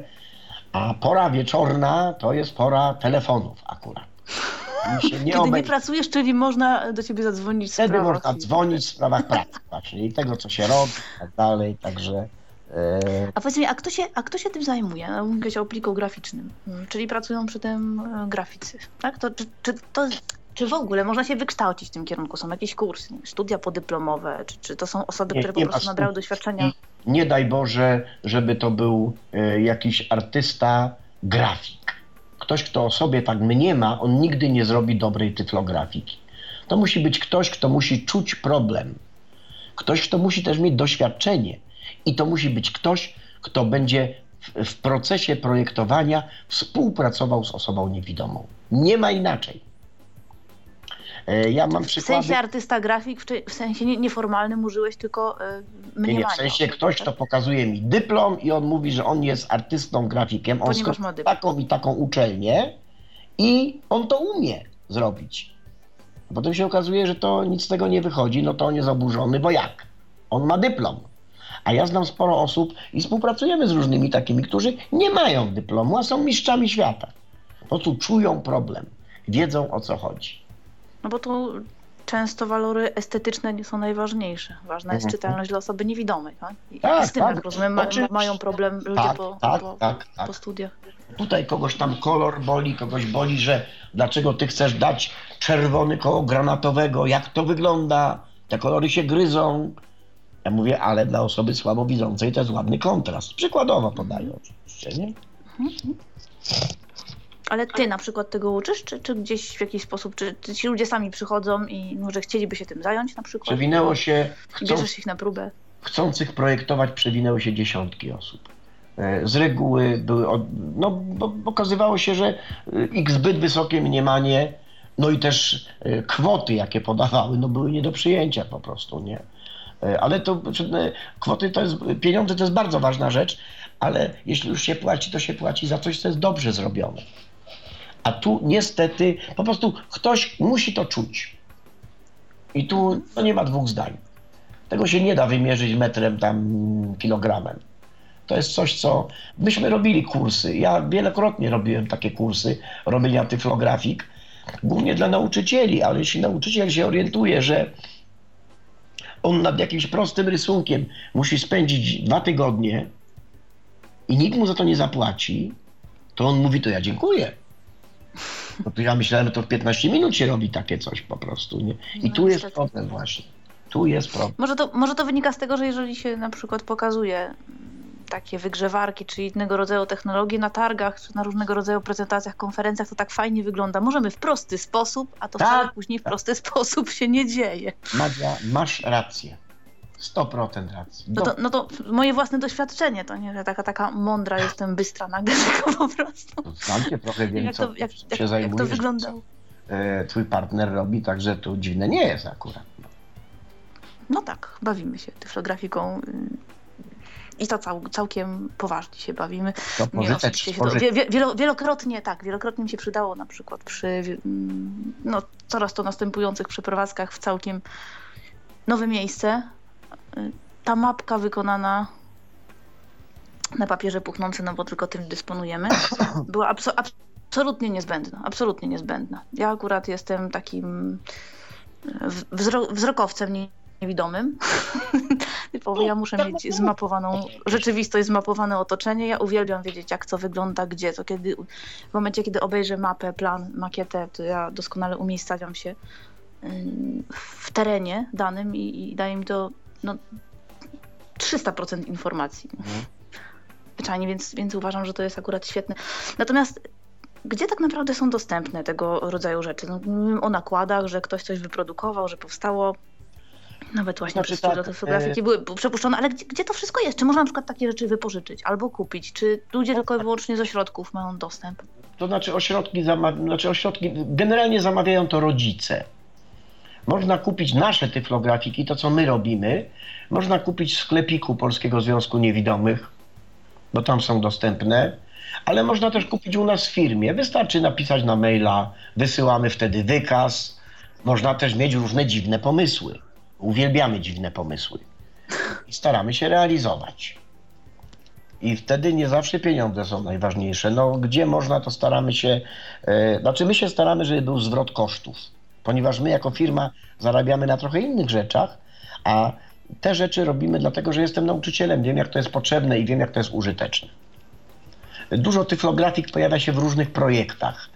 a pora wieczorna to jest pora telefonów akurat. Nie
Kiedy nie
obejdzie.
pracujesz, czyli można do ciebie zadzwonić w
Wtedy
sprawach
można dzwonić w sprawach pracy właśnie i tego, co się robi i tak dalej, także... y,
A powiedz mi, a kto się, a kto się tym zajmuje? Mówiłeś o pliku graficznym, Mm, czyli pracują przy tym e, graficy, tak? To, czy, czy, to, czy w ogóle można się wykształcić w tym kierunku? Są jakieś kursy, nie studia podyplomowe, czy, czy to są osoby,
Nie,
które po prostu nabrały doświadczenia?
Nie daj Boże, żeby to był e, jakiś artysta, grafik. Ktoś, kto o sobie tak mniema, on nigdy nie zrobi dobrej tyflografiki. To musi być ktoś, kto musi czuć problem. Ktoś, kto musi też mieć doświadczenie. I to musi być ktoś, kto będzie w, w procesie projektowania współpracował z osobą niewidomą. Nie ma inaczej. E, Ja mam
W sensie artysta grafik, w, sensie nie, nieformalnym użyłeś tylko e,
Nie,
mniemania.
w sensie ktoś,
tak?
kto pokazuje mi dyplom i on mówi, że on jest artystą, grafikiem, on skończył taką i taką uczelnię i on to umie zrobić. A potem się okazuje, że to nic z tego nie wychodzi, no to on jest oburzony, bo jak? On ma dyplom. A ja znam sporo osób i współpracujemy z różnymi takimi, którzy nie mają dyplomu, a są mistrzami świata. Po prostu czują problem, wiedzą o co chodzi.
No bo tu często walory estetyczne nie są najważniejsze. Ważna jest
Mhm.
czytelność dla osoby niewidomej. Tak? I
Tak,
z tym,
tak.
jak rozumiem, ma, mają problem ludzie
Tak,
po,
tak,
po,
tak, tak.
po studiach.
Tutaj kogoś tam kolor boli, kogoś boli, że dlaczego ty chcesz dać czerwony koło granatowego, jak to wygląda, te kolory się gryzą. Ja mówię, ale dla osoby słabowidzącej to jest ładny kontrast. Przykładowo podaję oczywiście, nie?
Ale ty na przykład tego uczysz, czy, czy gdzieś w jakiś sposób, czy, czy ci ludzie sami przychodzą i może chcieliby się tym zająć na przykład?
Przewinęło się, chcą,
bierzesz ich na próbę.
chcących projektować przewinęły się dziesiątki osób. E, Z reguły były, od, no bo okazywało się, że e, ich zbyt wysokie mniemanie, no i też e, kwoty, jakie podawały, no były nie do przyjęcia po prostu, nie? E, Ale to e, kwoty to jest, pieniądze to jest bardzo ważna rzecz, ale jeśli już się płaci, to się płaci za coś, co jest dobrze zrobione. A tu niestety po prostu ktoś musi to czuć. I tu no nie ma dwóch zdań. Tego się nie da wymierzyć metrem tam kilogramem. To jest coś, co myśmy robili kursy. Ja wielokrotnie robiłem takie kursy robienia tyflografik, głównie dla nauczycieli, ale jeśli nauczyciel się orientuje, że on nad jakimś prostym rysunkiem musi spędzić dwa tygodnie i nikt mu za to nie zapłaci, to on mówi, to ja dziękuję. No to ja myślałem, że to w 15 minut się robi takie coś po prostu. Nie? I
No,
tu jest problem właśnie. Tu jest problem.
Może to, może to wynika z tego, że jeżeli się na przykład pokazuje takie wygrzewarki czy innego rodzaju technologie na targach, czy na różnego rodzaju prezentacjach, konferencjach, to tak fajnie wygląda. Możemy w prosty sposób, a to
Tak.
wcale później w prosty sposób się nie dzieje.
Madzia, masz rację. 100% racji.
No to, no to moje własne doświadczenie, to nie, że taka, taka mądra jestem, bystra nagle, tylko po prostu.
No, Znam cię trochę, wiem,
Jak
co
to, jak,
się
jak, jak to
zajmujesz,
wyglądało?
co e, twój partner robi, także to dziwne nie jest akurat.
No tak, bawimy się tyflografiką. I to cał, całkiem poważnie się bawimy.
To
oczywiście się to, wielo, wielokrotnie, tak, wielokrotnie mi się przydało na przykład przy mm, no, coraz to następujących przeprowadzkach w całkiem nowe miejsce. Y, Ta mapka wykonana na papierze puchnącym, no bo tylko tym dysponujemy, była abso- abs- absolutnie niezbędna, absolutnie niezbędna. Ja akurat jestem takim y, wzro- wzrokowcem nie- niewidomym. Typowo ja muszę mieć zmapowaną rzeczywistość, zmapowane otoczenie. Ja uwielbiam wiedzieć, jak co wygląda, gdzie, co kiedy. W momencie, kiedy obejrzę mapę, plan, makietę, to ja doskonale umiejscawiam się w terenie danym i, i daje mi to no, 300% informacji.
Mhm.
Zwyczajnie, więc, więc uważam, że to jest akurat świetne. Natomiast gdzie tak naprawdę są dostępne tego rodzaju rzeczy? No, mówimy o nakładach, że ktoś coś wyprodukował, że powstało. Nawet właśnie przez
tak,
fotografiki były przepuszczone, ale gdzie, gdzie to wszystko jest? Czy można na przykład takie rzeczy wypożyczyć albo kupić? Czy ludzie tylko i wyłącznie z ośrodków mają dostęp?
To znaczy ośrodki, zama- znaczy ośrodki, generalnie zamawiają to rodzice. Można kupić nasze tyflografiki, to co my robimy, można kupić w sklepiku Polskiego Związku Niewidomych, bo tam są dostępne, ale można też kupić u nas w firmie. Wystarczy napisać na maila, wysyłamy wtedy wykaz. Można też mieć różne dziwne pomysły. Uwielbiamy dziwne pomysły i staramy się realizować. I wtedy nie zawsze pieniądze są najważniejsze. No, gdzie można, to staramy się. E, znaczy, my się staramy, żeby był zwrot kosztów, ponieważ my jako firma zarabiamy na trochę innych rzeczach, a te rzeczy robimy dlatego, że jestem nauczycielem, wiem jak to jest potrzebne i wiem jak to jest użyteczne. Dużo tyflografik pojawia się w różnych projektach.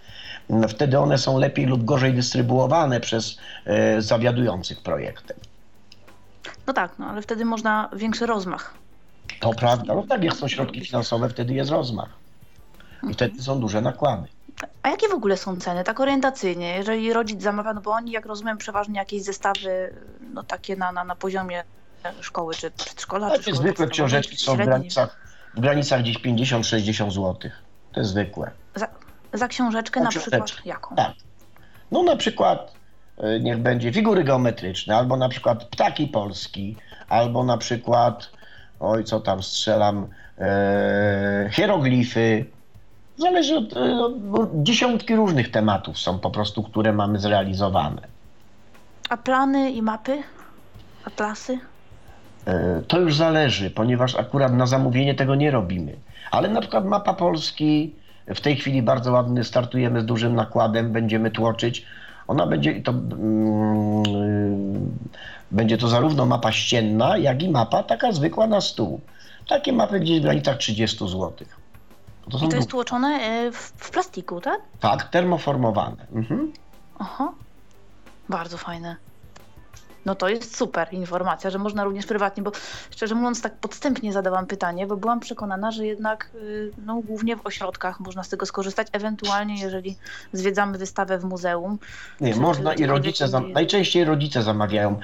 Wtedy one są lepiej lub gorzej dystrybuowane przez e, zawiadujących projektem.
No tak, no ale wtedy można większy rozmach.
To prawda. No tak, jak są środki finansowe, wtedy jest rozmach. I wtedy są duże nakłady.
A jakie w ogóle są ceny, tak orientacyjnie, jeżeli rodzic zamawia, no bo oni, jak rozumiem, przeważnie jakieś zestawy, no takie na, na, na poziomie szkoły, czy przedszkola, czy
Takie
szkoły
zwykłe książeczki
czy
są w granicach, w granicach gdzieś 50-60 zł. To jest zwykłe.
Za, za książeczkę na
książeczkę.
przykład jaką?
Tak. No na przykład niech będzie figury geometryczne, albo na przykład ptaki polski, albo na przykład, oj co tam strzelam, e, hieroglify. Zależy od, e, od dziesiątki różnych tematów są po prostu, które mamy zrealizowane.
A plany i mapy? Atlasy?
E, To już zależy, ponieważ akurat na zamówienie tego nie robimy. Ale na przykład mapa Polski, w tej chwili bardzo ładny, startujemy z dużym nakładem, będziemy tłoczyć. Ona będzie to, mm, będzie to zarówno mapa ścienna, jak i mapa taka zwykła na stół. Takie mapy gdzieś w granicach 30 zł. To
I to jest tłoczone e, w, w plastiku, tak?
tak, termoformowane. Mhm.
Aha. Bardzo fajne. No to jest super informacja, że można również prywatnie, bo szczerze mówiąc tak podstępnie zadałam pytanie, bo byłam przekonana, że jednak y, no, głównie w ośrodkach można z tego skorzystać, ewentualnie jeżeli zwiedzamy wystawę w muzeum.
Nie,
Czy-
można
czy
i rodzice, zam... najczęściej rodzice zamawiają.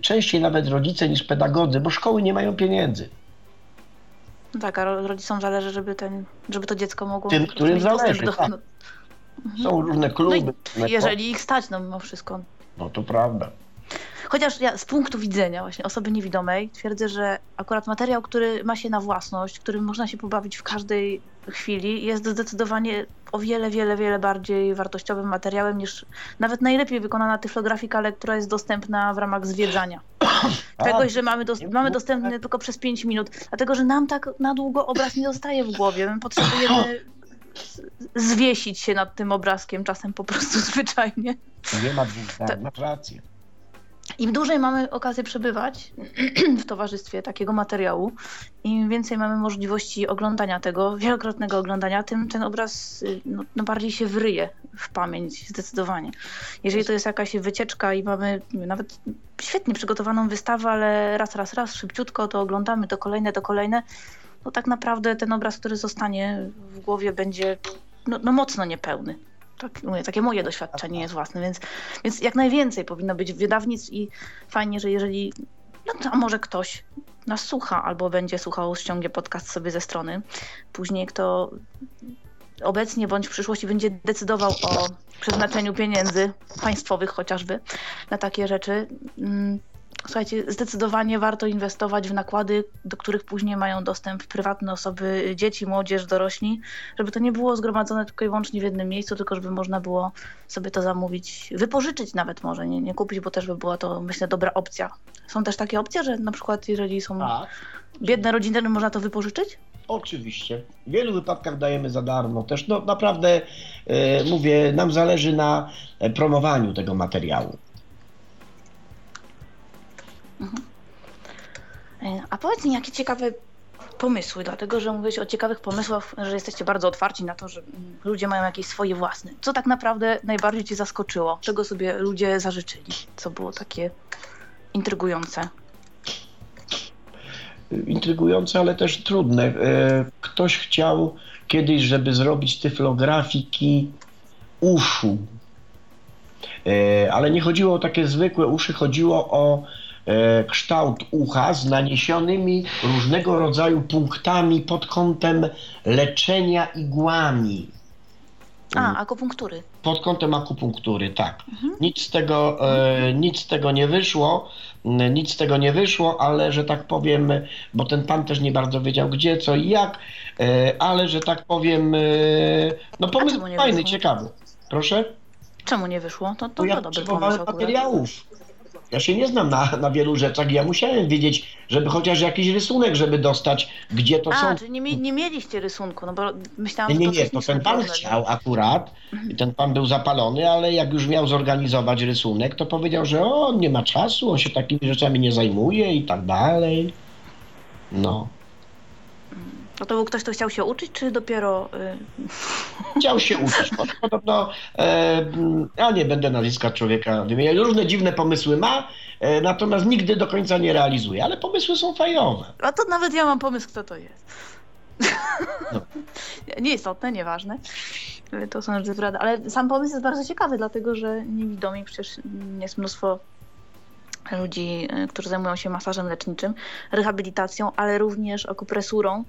Częściej nawet rodzice niż pedagodzy, bo szkoły nie mają pieniędzy.
No tak, a ro- rodzicom zależy, żeby, ten, żeby to dziecko mogło
Tym, którym zależy,
do...
tak.
no,
Są różne
no
kluby. różne-
jeżeli ich stać, no mimo wszystko.
No to prawda.
Chociaż ja z punktu widzenia właśnie osoby niewidomej twierdzę, że akurat materiał, który ma się na własność, którym można się pobawić w każdej chwili, jest zdecydowanie o wiele, wiele, wiele bardziej wartościowym materiałem niż nawet najlepiej wykonana tyflografika, ale która jest dostępna w ramach zwiedzania. czegoś, że mamy, mamy dostępny tylko przez 5 minut, dlatego że nam tak na długo obraz nie zostaje w głowie. My potrzebujemy zwiesić się nad tym obrazkiem, czasem po prostu zwyczajnie.
Nie ma dwóch zdań,
Tak.
masz rację.
Im dłużej mamy okazję przebywać w towarzystwie takiego materiału, im więcej mamy możliwości oglądania tego, wielokrotnego oglądania, tym ten obraz y, no, no bardziej się wryje w pamięć, zdecydowanie. Jeżeli to jest jakaś wycieczka i mamy nawet świetnie przygotowaną wystawę, ale raz, raz, raz, szybciutko to oglądamy, to kolejne, to kolejne, to tak naprawdę ten obraz, który zostanie w głowie będzie no, no mocno niepełny. Tak, mówię, takie moje doświadczenie jest własne, więc, więc jak najwięcej powinno być wydawnictw i fajnie, że jeżeli, no to a może ktoś nas słucha albo będzie słuchał, ściągnie podcast sobie ze strony, później kto obecnie bądź w przyszłości będzie decydował o przeznaczeniu pieniędzy państwowych chociażby na takie rzeczy. mm, Słuchajcie, zdecydowanie warto inwestować w nakłady, do których później mają dostęp prywatne osoby, dzieci, młodzież, dorośli, żeby to nie było zgromadzone tylko i wyłącznie w jednym miejscu, tylko żeby można było sobie to zamówić, wypożyczyć nawet może, nie, nie kupić, bo też by była to, myślę, dobra opcja. Są też takie opcje, że na przykład jeżeli są
Tak,
biedne rodziny, to można to wypożyczyć?
oczywiście. W wielu wypadkach dajemy za darmo. Też no, naprawdę, e, mówię, nam zależy na promowaniu tego materiału.
E, A powiedz mi, jakie ciekawe pomysły, dlatego że mówisz o ciekawych pomysłach, że jesteście bardzo otwarci na to, że mm, ludzie mają jakieś swoje własne. Co tak naprawdę najbardziej Cię zaskoczyło? Czego sobie ludzie zażyczyli? Co było takie intrygujące?
intrygujące, ale też trudne. E, Ktoś chciał kiedyś, żeby zrobić tyflografiki uszu. E, Ale nie chodziło o takie zwykłe uszy, chodziło o kształt ucha z naniesionymi różnego rodzaju punktami pod kątem leczenia igłami.
A, akupunktury.
Pod kątem akupunktury, tak.
Mhm.
Nic z tego, e, nic z tego nie wyszło, nic z tego nie wyszło, ale że tak powiem, bo ten pan też nie bardzo wiedział gdzie, co i jak, e, ale że tak powiem, e, no pomysł fajny,
wyszło?
ciekawy. Proszę?
Czemu nie wyszło? To, to,
Bo ja
to dobry pomysł
materiałów. Ja się nie znam na, na wielu rzeczach ja musiałem wiedzieć, żeby chociaż jakiś rysunek, żeby dostać, gdzie to
A,
są.
czyli nie, nie mieliście rysunku, no bo myślałam,
Nie, nie,
że to
nie, to ten pan chciał akurat i ten pan był zapalony, ale jak już miał zorganizować rysunek, to powiedział, że o, on nie ma czasu, on się takimi rzeczami nie zajmuje i tak dalej. No.
No to był ktoś, kto chciał się uczyć, czy dopiero... Y...
Chciał się uczyć. Podobno, e, ja nie będę nazwiska człowieka wymieniał, różne dziwne pomysły ma, e, natomiast nigdy do końca nie realizuje, ale pomysły są fajowe.
A to nawet ja mam pomysł, kto to jest.
No.
Nieistotne, nieważne. To są rzeczy prawda. Ale sam pomysł jest bardzo ciekawy, dlatego że niewidomi przecież jest mnóstwo ludzi, y, którzy zajmują się masażem leczniczym, rehabilitacją, ale również akupresurą.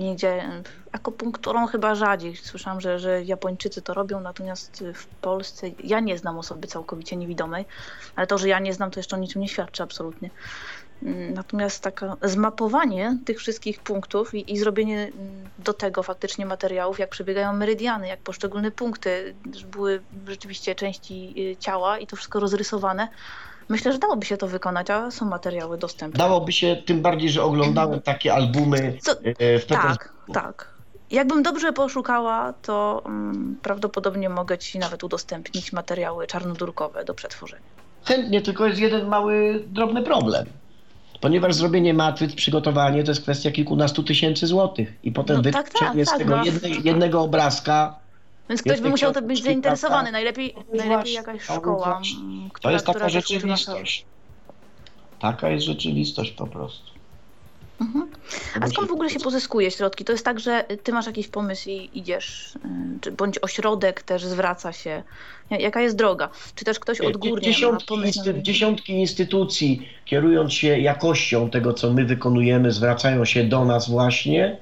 Nigdzie, y, akupunkturą chyba rzadziej. Słyszałam, że, że Japończycy to robią, natomiast y, w Polsce ja nie znam osoby całkowicie niewidomej, ale to, że ja nie znam, to jeszcze o niczym nie świadczy absolutnie. Mm, Natomiast takie zmapowanie tych wszystkich punktów i, i zrobienie mm, do tego faktycznie materiałów, jak przebiegają meridiany, jak poszczególne punkty, były rzeczywiście części y, ciała i to wszystko rozrysowane, myślę, że dałoby się to wykonać, a są materiały dostępne.
Dałoby się, tym bardziej, że oglądałem takie albumy
Co-
e, w.
Tak, tak. Jakbym dobrze poszukała, to mm, prawdopodobnie mogę Ci nawet udostępnić materiały czarnodurkowe do przetworzenia.
Chętnie, tylko jest jeden mały, drobny problem. Ponieważ zrobienie matryc, przygotowanie to jest kwestia kilkunastu tysięcy złotych. I potem
No
no,
tak, tak,
z
tak,
tego
no.
jednej, jednego obrazka.
Więc ktoś by musiał to być zainteresowany. Najlepiej,
No
najlepiej jakaś szkoła, mm,
To
która,
jest taka
która
rzeczywistość. Taka jest rzeczywistość po prostu.
Mhm. A skąd w ogóle się pozyskuje środki? To jest tak, że ty masz jakiś pomysł i idziesz, y, czy bądź ośrodek też zwraca się. Jaka jest droga? Czy też ktoś odgórnie ma
Dziesiątki,
pomysł?
insty-
na...
dziesiątki instytucji, kierując się jakością tego, co my wykonujemy, zwracają się do nas właśnie,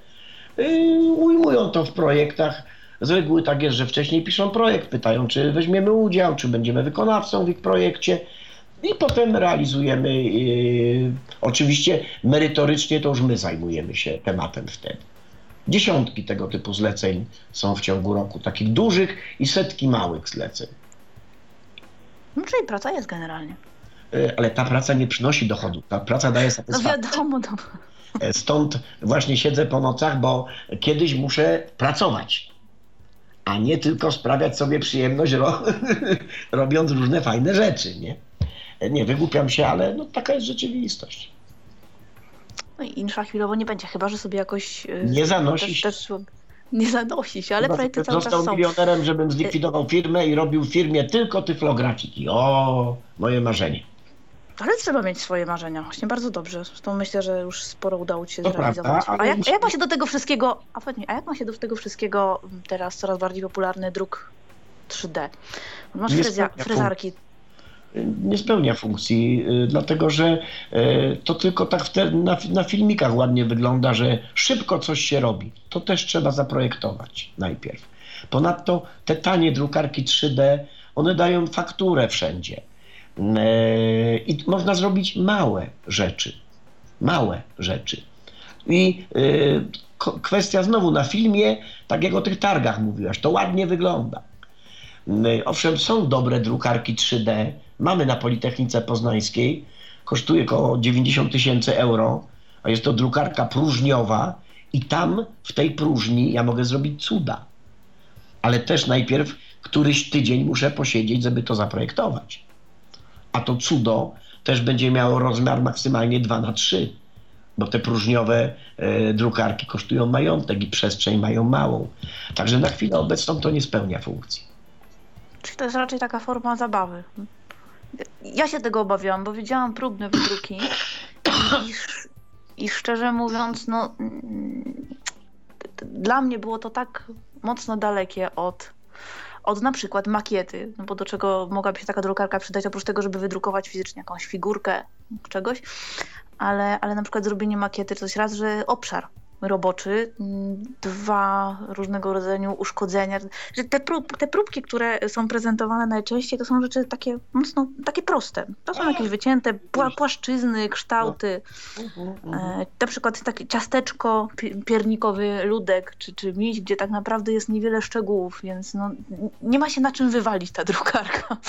yy, ujmują to w projektach. Z reguły tak jest, że wcześniej piszą projekt, pytają, czy weźmiemy udział, czy będziemy wykonawcą w ich projekcie. I potem realizujemy. Yy, oczywiście merytorycznie to już my zajmujemy się tematem wtedy. Dziesiątki tego typu zleceń są w ciągu roku, takich dużych i setki małych zleceń.
No, czyli praca jest generalnie.
y, ale ta praca nie przynosi dochodu. Ta praca daje
No
satysfakcję.
wiadomo, no.
E, Stąd właśnie siedzę po nocach, bo kiedyś muszę pracować, a nie tylko sprawiać sobie przyjemność, ro, robiąc różne fajne rzeczy, nie? E, Nie, wygłupiam się, ale no, taka jest rzeczywistość.
no i insza chwilowo nie będzie, chyba że sobie jakoś... y,
Nie zanosi
też, Nie zanosi się, ale
Chyba,
projekty cały czas
Został
są.
milionerem, żebym zlikwidował firmę i robił w firmie tylko tyflografiki. O, moje marzenie.
Ale trzeba mieć swoje marzenia. Właśnie bardzo dobrze. Zresztą myślę, że już sporo udało ci się
To
zrealizować.
prawda,
a, jak, a jak ma się do tego wszystkiego. A powiedz mi, a jak ma się do tego wszystkiego teraz coraz bardziej popularny druk 3D? Masz frezja, frezarki.
nie spełnia funkcji, y, dlatego że y, to tylko tak na, na filmikach ładnie wygląda, że szybko coś się robi. To też trzeba zaprojektować najpierw. Ponadto te tanie drukarki 3D, one dają fakturę wszędzie. Y, I można zrobić małe rzeczy. Małe rzeczy. I ko- kwestia znowu na filmie, tak jak o tych targach mówiłaś, to ładnie wygląda. Y, Owszem, są dobre drukarki 3D. Mamy na Politechnice Poznańskiej. Kosztuje około 90 tysięcy euro, a jest to drukarka próżniowa i tam w tej próżni ja mogę zrobić cuda. Ale też najpierw któryś tydzień muszę posiedzieć, żeby to zaprojektować. A to cudo też będzie miało rozmiar maksymalnie 2 na 3 bo te próżniowe e, drukarki kosztują majątek i przestrzeń mają małą. Także na chwilę obecną to nie spełnia funkcji.
Czyli to jest raczej taka forma zabawy. Ja się tego obawiałam, bo widziałam próbne wydruki i, i szczerze mówiąc, no mm, dla mnie było to tak mocno dalekie od, od na przykład makiety, no bo do czego mogłaby się taka drukarka przydać, oprócz tego, żeby wydrukować fizycznie jakąś figurkę czegoś, ale, ale na przykład zrobienie makiety jest raz, że obszar roboczy, mm, dwa różnego rodzaju uszkodzenia, że te, prób, te próbki, które są prezentowane najczęściej, to są rzeczy takie mocno, takie proste. To są jakieś wycięte pła, płaszczyzny, kształty. E, na przykład takie ciasteczko, pi- piernikowy ludek czy, czy miś, gdzie tak naprawdę jest niewiele szczegółów, więc no, nie ma się na czym wywalić ta drukarka.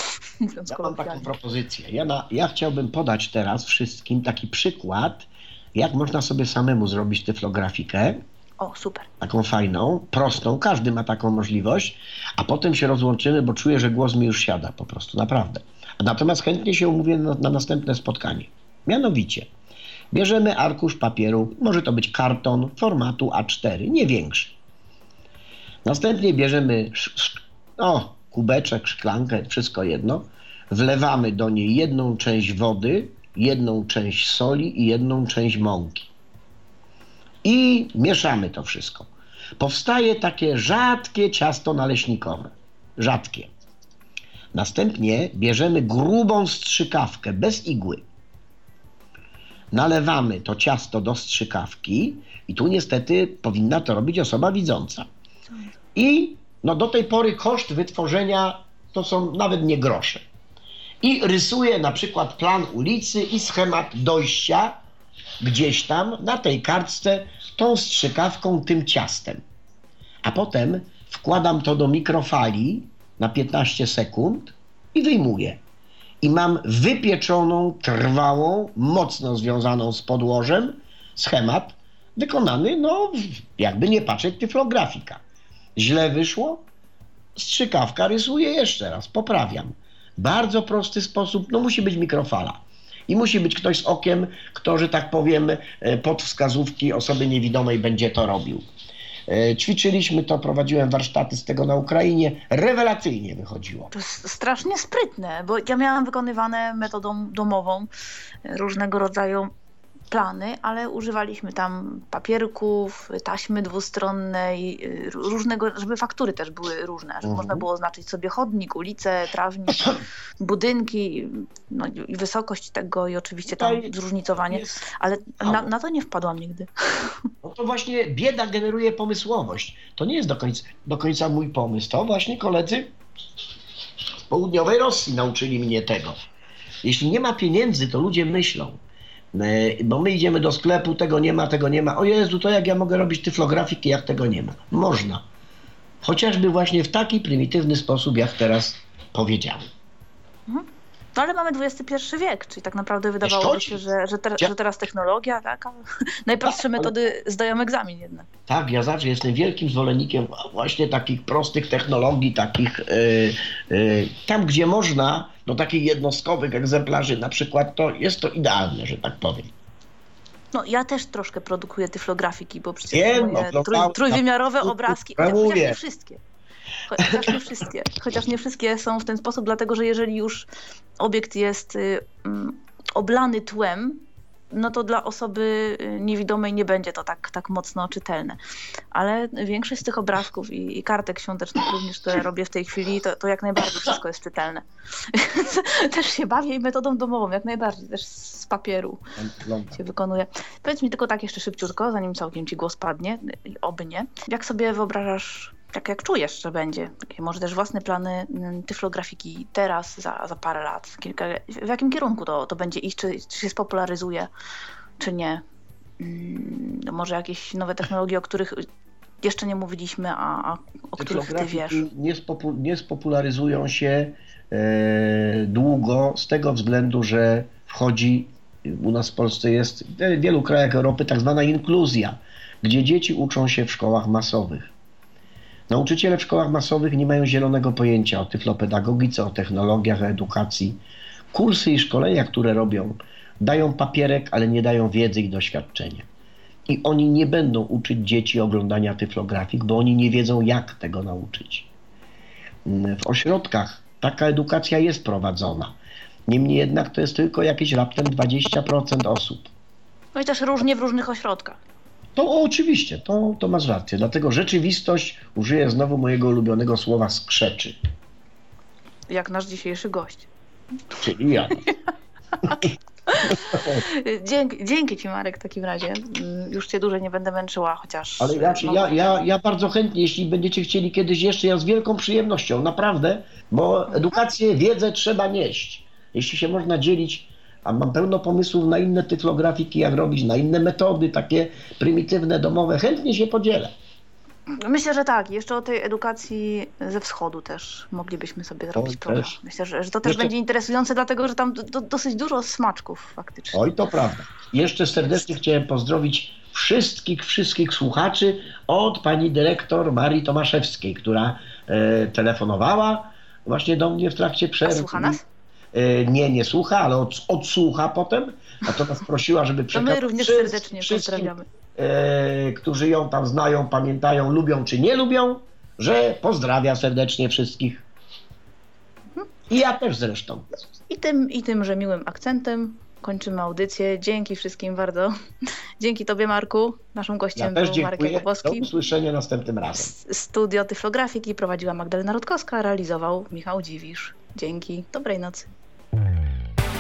Ja mam taką propozycję. Ja, na, ja chciałbym podać teraz wszystkim taki przykład, jak można sobie samemu zrobić tyflografikę,
O, super.
taką fajną, prostą, każdy ma taką możliwość, a potem się rozłączymy, bo czuję, że głos mi już siada po prostu, naprawdę. Natomiast chętnie się umówię na, na następne spotkanie. Mianowicie, bierzemy arkusz papieru, może to być karton formatu A4, nie większy. Następnie bierzemy o, kubeczek, szklankę, wszystko jedno. Wlewamy do niej jedną część wody, jedną część soli i jedną część mąki. I mieszamy to wszystko. Powstaje takie rzadkie ciasto naleśnikowe. Rzadkie. Następnie bierzemy grubą strzykawkę bez igły. Nalewamy to ciasto do strzykawki i tu niestety powinna to robić osoba widząca. I no do tej pory koszt wytworzenia to są nawet nie grosze. I rysuję na przykład plan ulicy i schemat dojścia gdzieś tam na tej kartce tą strzykawką, tym ciastem. A potem wkładam to do mikrofali na 15 sekund i wyjmuję. I mam wypieczoną, trwałą, mocno związaną z podłożem schemat wykonany, no jakby nie patrzeć, tyflografika. Źle wyszło? Strzykawka rysuje jeszcze raz, poprawiam. Bardzo prosty sposób, no musi być mikrofala. I musi być ktoś z okiem, kto, że tak powiem, e, pod wskazówki osoby niewidomej będzie to robił. E, Ćwiczyliśmy to, prowadziłem warsztaty z tego na Ukrainie. Rewelacyjnie wychodziło.
To jest strasznie sprytne, bo ja miałam wykonywane metodą domową e, różnego rodzaju plany, ale używaliśmy tam papierków, taśmy dwustronnej, y, różnego, żeby faktury też były różne, żeby
Mhm.
można było oznaczyć sobie chodnik, ulicę, trawnik, budynki, no i wysokość tego i oczywiście tam
Tutaj
zróżnicowanie,
Jest-
ale na, na to nie wpadłam nigdy.
No to właśnie bieda generuje pomysłowość. To nie jest do końca, do końca mój pomysł. To właśnie koledzy z południowej Rosji nauczyli mnie tego. Jeśli nie ma pieniędzy, to ludzie myślą. E, Bo my idziemy do sklepu, tego nie ma, tego nie ma. O Jezu, to jak ja mogę robić tyflografiki, jak tego nie ma? Można. Chociażby właśnie w taki prymitywny sposób, jak teraz powiedziałem.
No ale mamy XXI wiek, czyli tak naprawdę wydawałoby się, że, że, te, że teraz technologia, tak? Najprostsze
Tak, ale-
metody zdają egzamin jednak.
Tak, ja zawsze jestem wielkim zwolennikiem właśnie takich prostych technologii, takich y, y, tam, gdzie można, do takich jednostkowych egzemplarzy na przykład, to jest to idealne, że tak powiem.
No ja też troszkę produkuję tyflografiki, bo przecież
Wiem,
moje
no,
trój,
no,
trójwymiarowe
no,
obrazki,
no,
chociaż, chociaż nie wszystkie. Cho- Chociaż nie wszystkie. Chociaż nie wszystkie są w ten sposób, dlatego że jeżeli już obiekt jest y, mm, oblany tłem, no to dla osoby y, niewidomej nie będzie to tak, tak mocno czytelne. Ale większość z tych obrazków i, i kartek świątecznych również, które robię w tej chwili, to, to jak najbardziej wszystko jest czytelne. Też się bawię i metodą domową, jak najbardziej, też z papieru się wykonuje. Powiedz mi tylko tak jeszcze szybciutko, zanim całkiem ci głos padnie, i oby nie. Jak sobie wyobrażasz, jak, jak czujesz, że będzie? Takie może też własne plany mm, tyflografiki teraz, za, za parę lat? Kilka, w jakim kierunku to, to będzie iść? Czy, czy się spopularyzuje, czy nie? Mm, może jakieś nowe technologie, o których jeszcze nie mówiliśmy, a, a o których ty wiesz.
Nie, spopu, nie spopularyzują się e, długo z tego względu, że wchodzi u nas w Polsce jest w wielu krajach Europy tak zwana inkluzja, gdzie dzieci uczą się w szkołach masowych. Nauczyciele w szkołach masowych nie mają zielonego pojęcia o tyflopedagogice, o technologiach, o edukacji. Kursy i szkolenia, które robią, dają papierek, ale nie dają wiedzy i doświadczenia. I oni nie będą uczyć dzieci oglądania tyflografik, bo oni nie wiedzą, jak tego nauczyć. W ośrodkach taka edukacja jest prowadzona. Niemniej jednak to jest tylko jakieś raptem 20% osób.
No i też różnie w różnych ośrodkach.
To oczywiście, to, to masz rację. Dlatego rzeczywistość, użyję znowu mojego ulubionego słowa, skrzeczy.
Jak nasz dzisiejszy gość.
Czyli ja.
Dzięki, dzięki Ci Marek w takim razie. Mm, Już Cię dłużej nie będę męczyła, chociaż...
Ale ja, ja, ja, ja bardzo chętnie, jeśli będziecie chcieli kiedyś jeszcze, ja z wielką przyjemnością, naprawdę, bo edukację, wiedzę trzeba nieść. Jeśli się można dzielić, a mam pełno pomysłów na inne tyflografiki, jak robić, na inne metody, takie prymitywne, domowe, chętnie się podzielę.
Myślę, że tak. Jeszcze o tej edukacji ze wschodu też moglibyśmy sobie zrobić
też.
program. Myślę, że, że to też
Jeszcze-
będzie interesujące, dlatego że tam do, do, dosyć dużo smaczków faktycznie.
Oj, to prawda. Jeszcze serdecznie chciałem pozdrowić wszystkich, wszystkich słuchaczy od pani dyrektor Marii Tomaszewskiej, która e, telefonowała właśnie do mnie w trakcie
A
przerwy.
słucha nas?
E, nie, nie słucha, ale od, odsłucha potem. Natomiast prosiła, żeby
To
przekazać
my również serdecznie
wszystkim,
pozdrawiamy.
e, którzy ją tam znają, pamiętają, lubią czy nie lubią, że pozdrawia serdecznie wszystkich. I ja też zresztą.
I tym, I tymże miłym akcentem kończymy audycję. Dzięki wszystkim bardzo. Dzięki Tobie, Marku. Naszym
Ja
gościem
też
był Marek
dziękuję. Do
Jakubowski.
usłyszenia następnym razem.
Studio Tyflografiki prowadziła Magdalena Rutkowska, realizował Michał Dziwisz. Dzięki. Dobrej nocy.